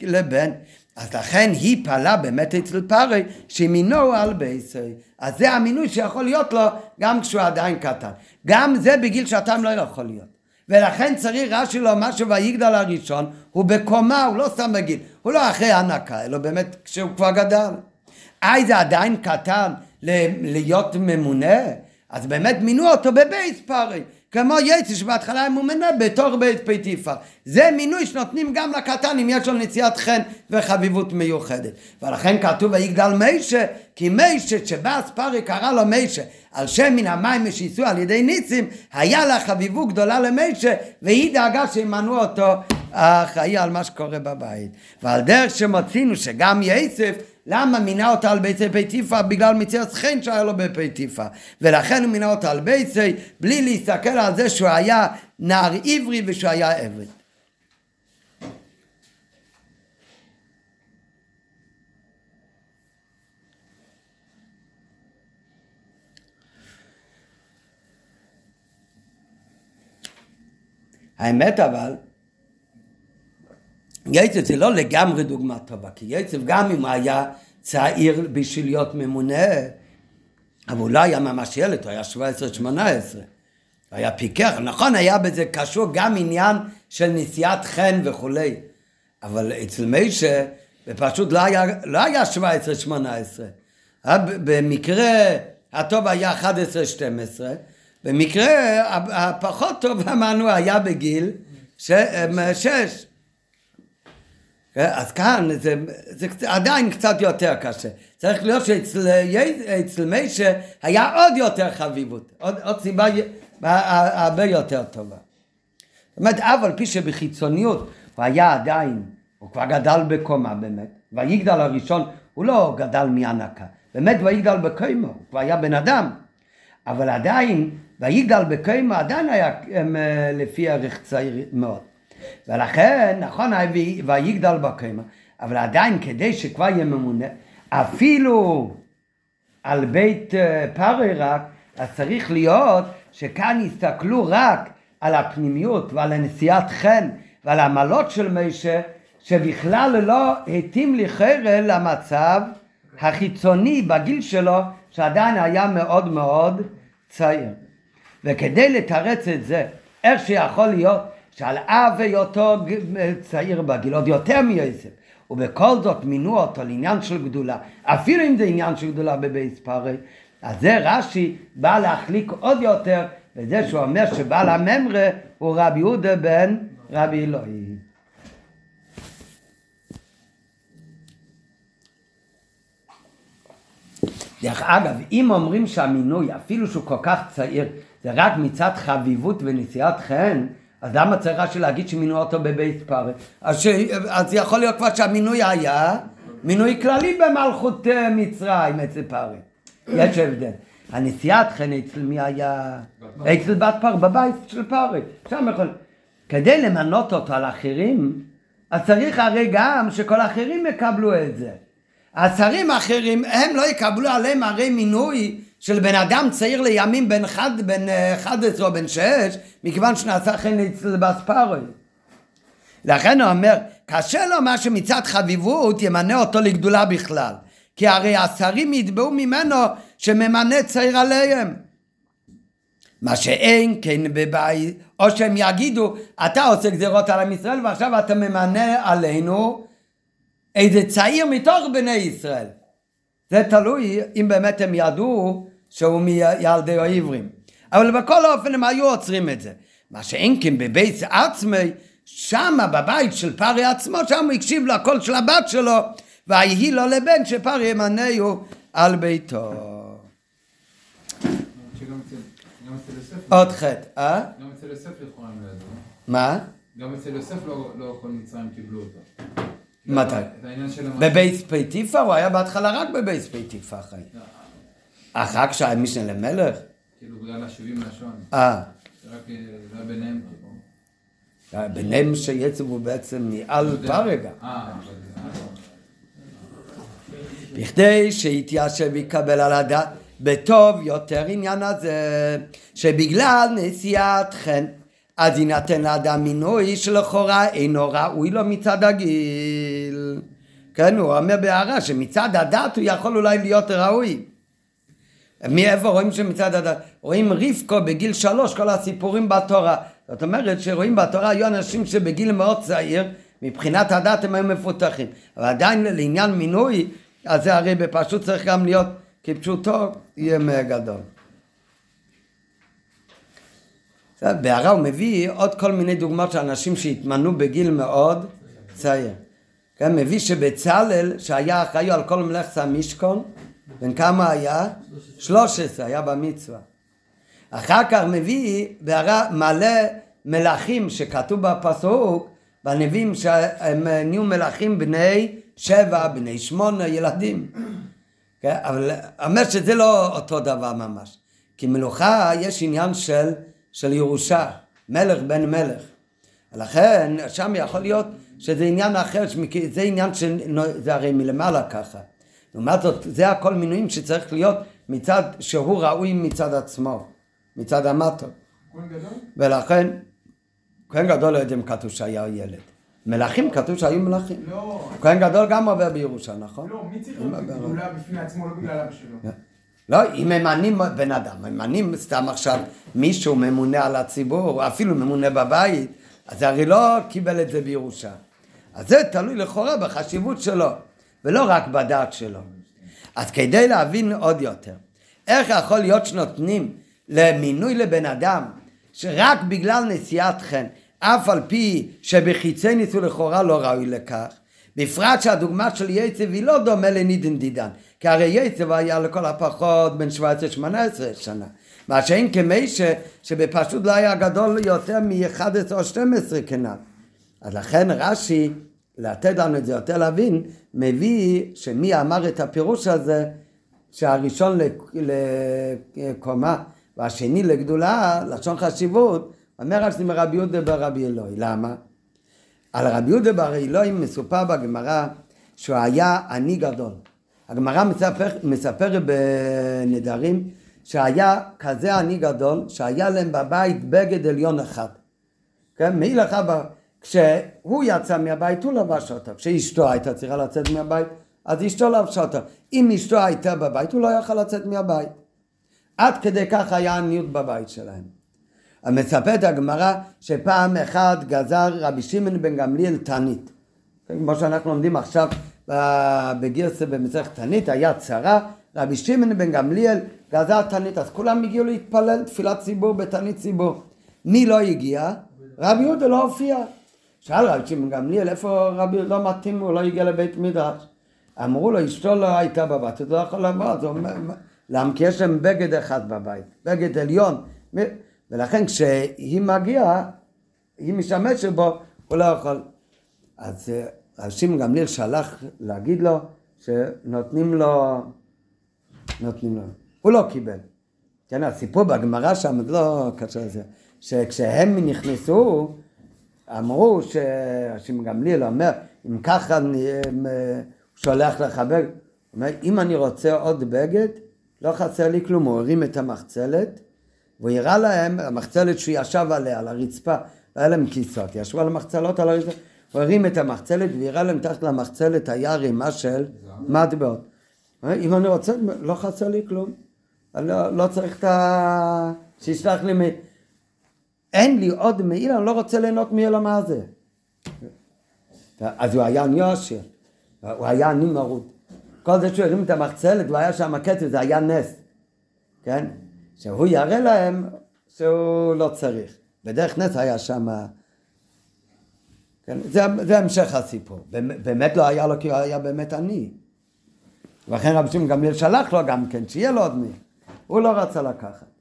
Speaker 1: לבן. אז לכן היא פעלה באמת אצל פרי שמינו על בייסי. אז זה המינוי שיכול להיות לו גם כשהוא עדיין קטן. גם זה בגיל שעתיים לא יכול להיות. ולכן צריך רש"י לומר שויגדל הראשון הוא בקומה, הוא לא סתם בגיל, הוא לא אחרי הנקה, אלא באמת כשהוא כבר גדל. אי זה עדיין קטן להיות ממונה, אז באמת מינו אותו בבייס פרי. כמו יצי שבהתחלה הוא מונה בתור בית פייטיפה. זה מינוי שנותנים גם לקטן אם יש לו נשיאת חן וחביבות מיוחדת. ולכן כתוב ויגדל מישה, כי מישה שבא אספרי קרא לו מישה על שם מן המים שייסעו על ידי ניסים, היה לה חביבות גדולה למישה, והיא דאגה שימנו אותו אחראי על מה שקורה בבית. ועל דרך שמוצאינו שגם יסף למה מינה אותה על ביצי פייטיפה? בגלל מציאת חן שהיה לו בפייטיפה. ולכן הוא מינה אותה על ביצי, בלי להסתכל על זה שהוא היה נער עברי ושהוא היה עבד. האמת אבל, יצב זה לא לגמרי דוגמה טובה, כי יצב גם אם היה צעיר בשביל להיות ממונה, אבל הוא לא היה ממש ילד, הוא היה 17-18. הוא היה פיקח, נכון, היה בזה קשור גם עניין של נשיאת חן וכולי, אבל אצל מיישה זה פשוט לא היה, לא היה 17-18. במקרה הטוב היה 11-12, במקרה הפחות טוב <laughs> אמרנו היה בגיל 6. כן, אז כאן זה, זה עדיין קצת יותר קשה. צריך להיות שאצל מיישה היה עוד יותר חביבות, עוד, עוד סיבה הרבה יותר טובה. זאת אומרת, אף על פי שבחיצוניות הוא היה עדיין, הוא כבר גדל בקומה באמת, ויגדל הראשון, הוא לא גדל מהנקה, באמת ויגדל בקומה, הוא כבר היה בן אדם, אבל עדיין, ויגדל בקומה עדיין היה אה, לפי ערך צעיר מאוד. ולכן, נכון, ויגדל בקומה, אבל עדיין כדי שכבר יהיה ממונה, אפילו על בית אה, פרי רק, אז צריך להיות שכאן יסתכלו רק על הפנימיות ועל הנשיאת חן ועל העמלות של מישה, שבכלל לא התאים לכרא למצב החיצוני בגיל שלו, שעדיין היה מאוד מאוד צעיר. וכדי לתרץ את זה, איך שיכול להיות שעל אף היותו צעיר בגיל, עוד יותר מיוסף, ובכל זאת מינו אותו לעניין של גדולה, אפילו אם זה עניין של גדולה בבייס פארי, אז זה רש"י בא להחליק עוד יותר בזה שהוא אומר שבעל הממרה הוא רבי יהודה בן רבי אלוהי. דרך אגב, אם אומרים שהמינוי, אפילו שהוא כל כך צעיר, זה רק מצד חביבות ונשיאת חן, אז למה צריך רש"י להגיד שמינו אותו בבית פרק? אז, ש... אז יכול להיות כבר שהמינוי היה מינוי כללי במלכות אה, מצרים אצל פרק. יש הבדל. הנשיאת חן אצל מי היה? אצל בת פר, בבית של פרק. שם יכול... כדי למנות אותו על אחרים, אז צריך הרי גם שכל האחרים יקבלו את זה. השרים האחרים, הם לא יקבלו עליהם הרי מינוי של בן אדם צעיר לימים בן, חד, בן 11 או בן 6, מכיוון שנעשה חן אצל בספרוי. לכן הוא אומר, קשה לו מה שמצד חביבות ימנה אותו לגדולה בכלל. כי הרי השרים יתבעו ממנו שממנה צעיר עליהם. מה שאין כן בבית, או שהם יגידו, אתה עושה גזירות על עם ישראל ועכשיו אתה ממנה עלינו איזה צעיר מתוך בני ישראל. זה תלוי אם באמת הם ידעו שהוא מילדי העברים. אבל בכל אופן הם היו עוצרים את זה. מה שאין כן בבית עצמי, שמה בבית של פרי עצמו, שם הוא הקשיב לקול של הבת שלו, ויהי לו לבן שפרי ימנהו על ביתו. עוד חטא, אה?
Speaker 2: גם אצל יוסף לכאורה הם לא ידעו.
Speaker 1: מה?
Speaker 2: גם אצל יוסף לא, לא כל מצרים קיבלו אותו.
Speaker 1: מתי? בבייס פייטיפה? הוא היה בהתחלה רק בבייס פייטיפה אחי. אחר כך שהיה משנה למלך?
Speaker 2: כאילו בגלל השבעים מהשואה.
Speaker 1: אה,
Speaker 2: רק אה, זה היה ביניהם. כאילו.
Speaker 1: ביניהם שיצב הוא בעצם מעל פרגה.
Speaker 2: אה, אה,
Speaker 1: בכדי שיתיישב ויקבל על הדעת בטוב יותר עניין הזה שבגלל נשיאת חן אז יינתן לאדם מינוי שלכאורה אינו ראוי לו מצד הגיל כן הוא אומר בהערה שמצד הדת הוא יכול אולי להיות ראוי מאיפה רואים שמצד הדת? רואים רבקו בגיל שלוש, כל הסיפורים בתורה. זאת אומרת שרואים בתורה היו אנשים שבגיל מאוד צעיר, מבחינת הדת הם היו מפותחים. אבל עדיין לעניין מינוי, אז זה הרי פשוט צריך גם להיות כפשוטו, יהיה גדול. בהערה הוא מביא עוד כל מיני דוגמאות של אנשים שהתמנו בגיל מאוד צעיר. כן, מביא שבצלאל, שהיה אחראי על כל מלאכת המשכון, בן כמה היה? 13, היה במצווה. אחר כך מביא מלא מלכים שכתוב בפסוק, בנביאים שהם נהיו מלכים בני שבע, בני שמונה, ילדים. כן? אבל אומר שזה לא אותו דבר ממש. כי מלוכה יש עניין של, של ירושה, מלך בן מלך. לכן שם יכול להיות שזה עניין אחר, זה עניין שזה הרי מלמעלה ככה. לעומת זאת, זה הכל מינויים שצריך להיות מצד שהוא ראוי מצד עצמו, מצד המטו. ולכן, כהן גדול לא יודע אם כתוב שהיה ילד. מלכים, כתוב שהיו מלכים.
Speaker 2: לא,
Speaker 1: כהן גדול גם עובר בירושה, נכון?
Speaker 2: לא, מי צריך להיות גדולה בפני עצמו, לא בגלל אבא שלו.
Speaker 1: לא, אם ממנים בן אדם, ממנים סתם עכשיו מישהו ממונה על הציבור, אפילו ממונה בבית, אז הרי לא קיבל את זה בירושה. אז זה תלוי לכאורה בחשיבות שלו, ולא רק בדעת שלו. אז כדי להבין עוד יותר, איך יכול להיות שנותנים למינוי לבן אדם, שרק בגלל נשיאת חן, אף על פי שבחיצי ניסו לכאורה לא ראוי לכך, בפרט שהדוגמה של יצב היא לא דומה לנידן דידן, כי הרי יצב היה לכל הפחות בין 17-18 שנה. מה שאין כמישה שבפשוט לא היה גדול יותר מ-11 או 12 כנ"ל. אז לכן רש"י, לתת לנו את זה יותר להבין, מביא שמי אמר את הפירוש הזה, שהראשון לק- לקומה והשני לגדולה, לשון חשיבות, אומר רש"י מרבי יהודה ברבי אלוהי. למה? על רבי יהודה בר אלוהים מסופר בגמרא שהוא היה עני גדול. הגמרא מספר, מספרת בנדרים שהיה כזה עני גדול שהיה להם בבית בגד עליון אחד. כן, מעיל אחד, כשהוא יצא מהבית הוא לבש אותו, כשאשתו הייתה צריכה לצאת מהבית אז אשתו לבשה אותו. אם אשתו הייתה בבית הוא לא יכל לצאת מהבית. עד כדי כך היה עניות בבית שלהם. מספרת הגמרא שפעם אחת גזר רבי שמעון בן גמליאל תענית. כן, כמו שאנחנו לומדים עכשיו ב- בגרסה במסכת תענית, היה צרה, רבי שמעון בן גמליאל גזר תענית, אז כולם הגיעו להתפלל תפילת ציבור בתענית ציבור. מי לא הגיע? רבי יהודה לא הופיע. שאל רבי שמעון גמליאל, איפה רבי לא מתאים, הוא לא הגיע לבית מדרש. אמרו לו, אשתו לא הייתה בבית, הוא לא יכול לבוא, אז הוא אומר, "מה- למה? כי יש להם בגד אחד בבית, בגד עליון. ולכן כשהיא מגיעה, היא משמשת בו, הוא לא יכול. אז אה, רבי שמעון גמליאל שלח להגיד לו שנותנים לו, נותנים לו. הוא לא קיבל. כן, הסיפור בגמרא שם זה לא קשור לזה. שכשהם נכנסו, אמרו שרבי גמליאל אומר, אם ככה אני אה, שולח לך בגד, הוא אומר, אם אני רוצה עוד בגד, לא חסר לי כלום, הוא הרים את המחצלת, והוא הראה להם, המחצלת שהוא ישב עליה, על הרצפה, לא היה להם כיסאות, ישבו על המחצלות על הרצפה, הוא הרים את המחצלת והראה להם תחת למחצלת היה רימה של מטבעות. אם אני רוצה, לא חסר לי כלום, אני לא, לא צריך את ה... שישלח לי מ... אין לי עוד מעיל, אני לא רוצה ליהנות מעולמה הזה. אז הוא היה עני עושר, הוא היה עני מרוד. כל זה שהוא הרים את המחצלת, הוא היה שם כתב, זה היה נס, כן? שהוא יראה להם שהוא לא צריך. בדרך נס היה שם... כן? זה, זה המשך הסיפור. באמת לא היה לו כי הוא היה באמת עני. ולכן רבי שמעון גמליאל שלח לו גם כן, שיהיה לו עוד מי. הוא לא רצה לקחת.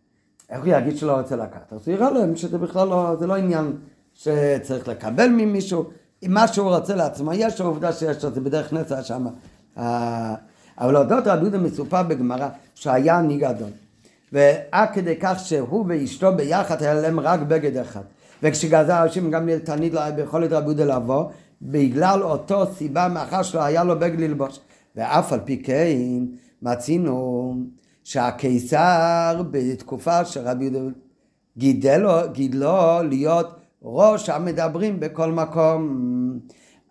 Speaker 1: איך הוא יגיד שלא רוצה לקחת? אז הוא יראה להם שזה בכלל לא, זה לא עניין שצריך לקבל ממישהו. אם מה שהוא רוצה לעצמו, יש העובדה שיש לו, זה בדרך נס היה שם. אה, אבל אודות רבי יהודה מסופר בגמרא שהיה עני גדול. ועד כדי כך שהוא ואשתו ביחד היה להם רק בגד אחד. וכשגזר אנשים גם היה ביכולת רבי יהודה לבוא, בגלל אותו סיבה מאחר שלא היה לו בגד ללבוש. ואף על פי כן מצינו שהקיסר בתקופה שרבי יהודה גידל לו, גידלו להיות ראש המדברים בכל מקום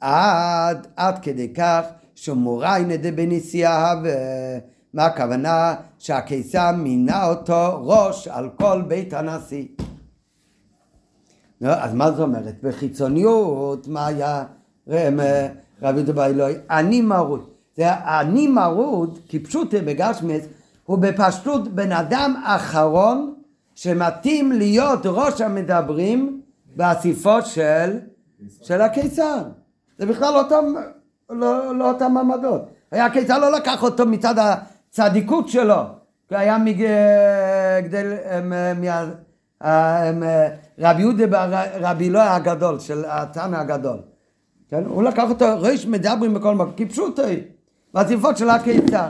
Speaker 1: עד, עד כדי כך שמוראי נדה בנשיאה ומה הכוונה שהקיסר מינה אותו ראש על כל בית הנשיא לא, אז מה זאת אומרת? בחיצוניות, מה היה רבי בר אלוהי? אני מרוד. זה אני מרוד, כפשוטה בגשמס, הוא בפשטות בן אדם אחרון שמתאים להיות ראש המדברים באסיפות של, של הקיסר. זה בכלל לא אותם, לא, לא אותם. היה הקיסר לא לקח אותו מצד הצדיקות שלו, כי היה מגדל, מה... הם, רבי יהודה בר- רבי אלוהי הגדול, של התנא הגדול. כן? הוא לקח אותו, ראש מדברים בכל מקום, כפשוטו, באסיפות של הקיסר.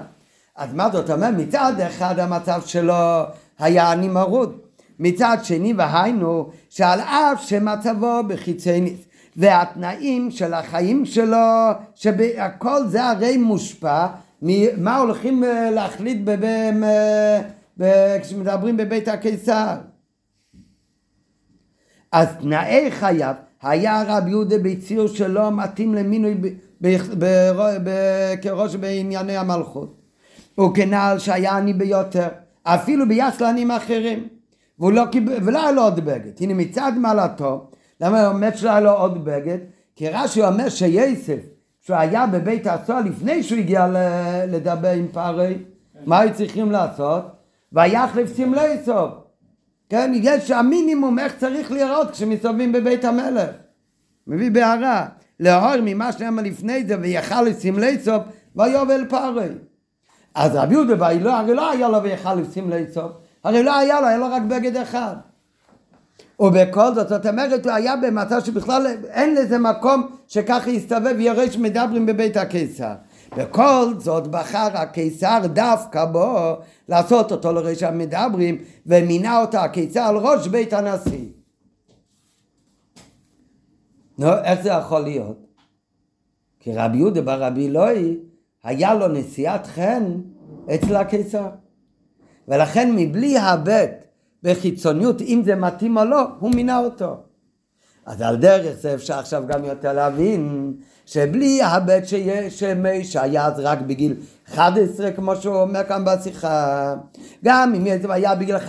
Speaker 1: אז מה זאת אומרת? מצד אחד המצב שלו היה עני מרוד. מצד שני, והיינו, שעל אף שמצבו בחיצי ניס, והתנאים של החיים שלו, שהכל זה הרי מושפע ממה הולכים אה, להחליט כשמדברים בבית הקיסר. אז תנאי חייו, היה רבי יהודה בציור שלא מתאים למינוי כראש בענייני המלכות. וכנעל שהיה עני ביותר, אפילו ביחס לעניים אחרים. והוא לא קיבל, ולא היה לו עוד בגד. הנה מצד מעלתו, למה הוא אומר שלא היה לו עוד בגד? כי רש"י אומר שיוסף, שהוא היה בבית הסוהר לפני שהוא הגיע לדבר עם פארי, מה היו צריכים לעשות? ויחלף סמלי סוף. כן, יש המינימום איך צריך להיראות כשמסתובבים בבית המלך. מביא בהערה, לאור ממה שנאמר לפני זה, ויכל לסמלי סוף, ויובל פארי. אז רבי יהודה באי לא, הרי לא היה לו ויכל לסמלי סוף, הרי לא היה לו, היה לו רק בגד אחד. ובכל זאת, זאת אומרת, הוא היה במצב שבכלל אין לזה מקום שככה יסתובב ויראה שמדברים בבית הקיסר. וכל זאת בחר הקיסר דווקא בו לעשות אותו לראש המדברים ומינה אותו הקיסר על ראש בית הנשיא. נו, איך זה יכול להיות? כי רבי יהודה בר רבי אלוהי היה לו נשיאת חן אצל הקיסר. ולכן מבלי הבט בחיצוניות, אם זה מתאים או לא, הוא מינה אותו. אז על דרך זה אפשר עכשיו גם יותר להבין שבלי הבט שמשה היה אז רק בגיל 11, כמו שהוא אומר כאן בשיחה, גם אם זה היה בגיל 11-12,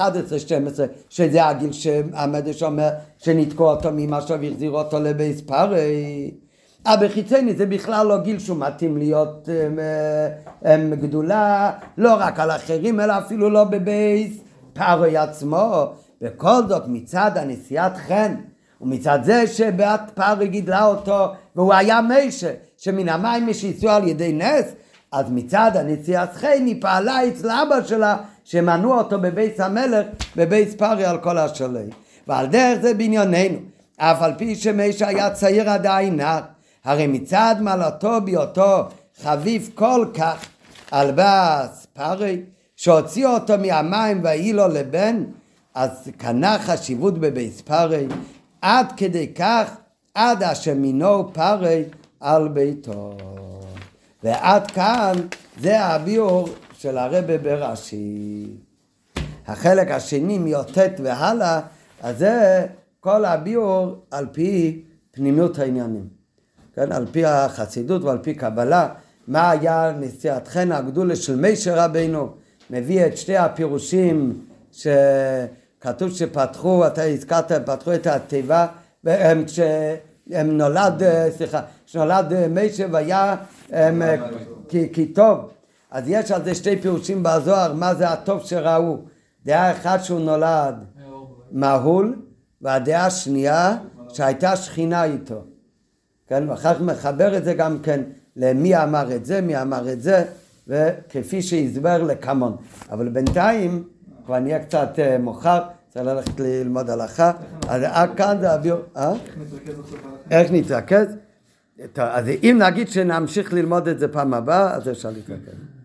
Speaker 1: שזה הגיל שהמדרש אומר שניתקו אותו ממשהו והחזירו אותו לבייס פארי. אבל חיצוני זה בכלל לא גיל שהוא מתאים להיות הם, הם, גדולה, לא רק על אחרים, אלא אפילו לא בבייס פארי עצמו. וכל זאת מצד הנשיאת חן, ומצד זה שבת פארי גידלה אותו, והוא היה משה, שמן המים משיסו על ידי נס, אז מצד הנשיאת חן היא פעלה אצל אבא שלה, שמנעו אותו בבייס המלך, בבייס פארי על כל השלי. ועל דרך זה בענייננו, אף על פי שמשה היה צעיר עדיין נער, הרי מצד מעלתו בהיותו חביב כל כך על בס פרי, שהוציא אותו מהמים ויהי לו לבן, אז קנה חשיבות בבייס פרי, עד כדי כך, עד אשר מינו פרי על ביתו. ועד כאן זה הביאור של הרבה ברש"י. החלק השני מי"ט והלאה, אז זה כל הביאור על פי פנימיות העניינים. כן, על פי החסידות ועל פי קבלה, מה היה נשיאת חן הגדולה של מישר רבינו, מביא את שתי הפירושים שכתוב שפתחו, אתה הזכרת, פתחו את התיבה, והם כשהם נולד, סליחה, כשנולד מישר והיה הם, כי, כי טוב, אז יש על זה שתי פירושים בזוהר, מה זה הטוב שראו. דעה אחת שהוא נולד מהול, והדעה השנייה שהייתה שכינה איתו. כן, ואחר כך מחבר את זה גם כן למי אמר את זה, מי אמר את זה, וכפי שהסבר לקמון. אבל בינתיים, כבר נהיה קצת uh, מאוחר, צריך ללכת ללמוד הלכה, אז עד כאן זה אוויר... אה? איך נתרכז? אז אם נגיד שנמשיך ללמוד את זה פעם הבאה, אז אפשר להתרכז.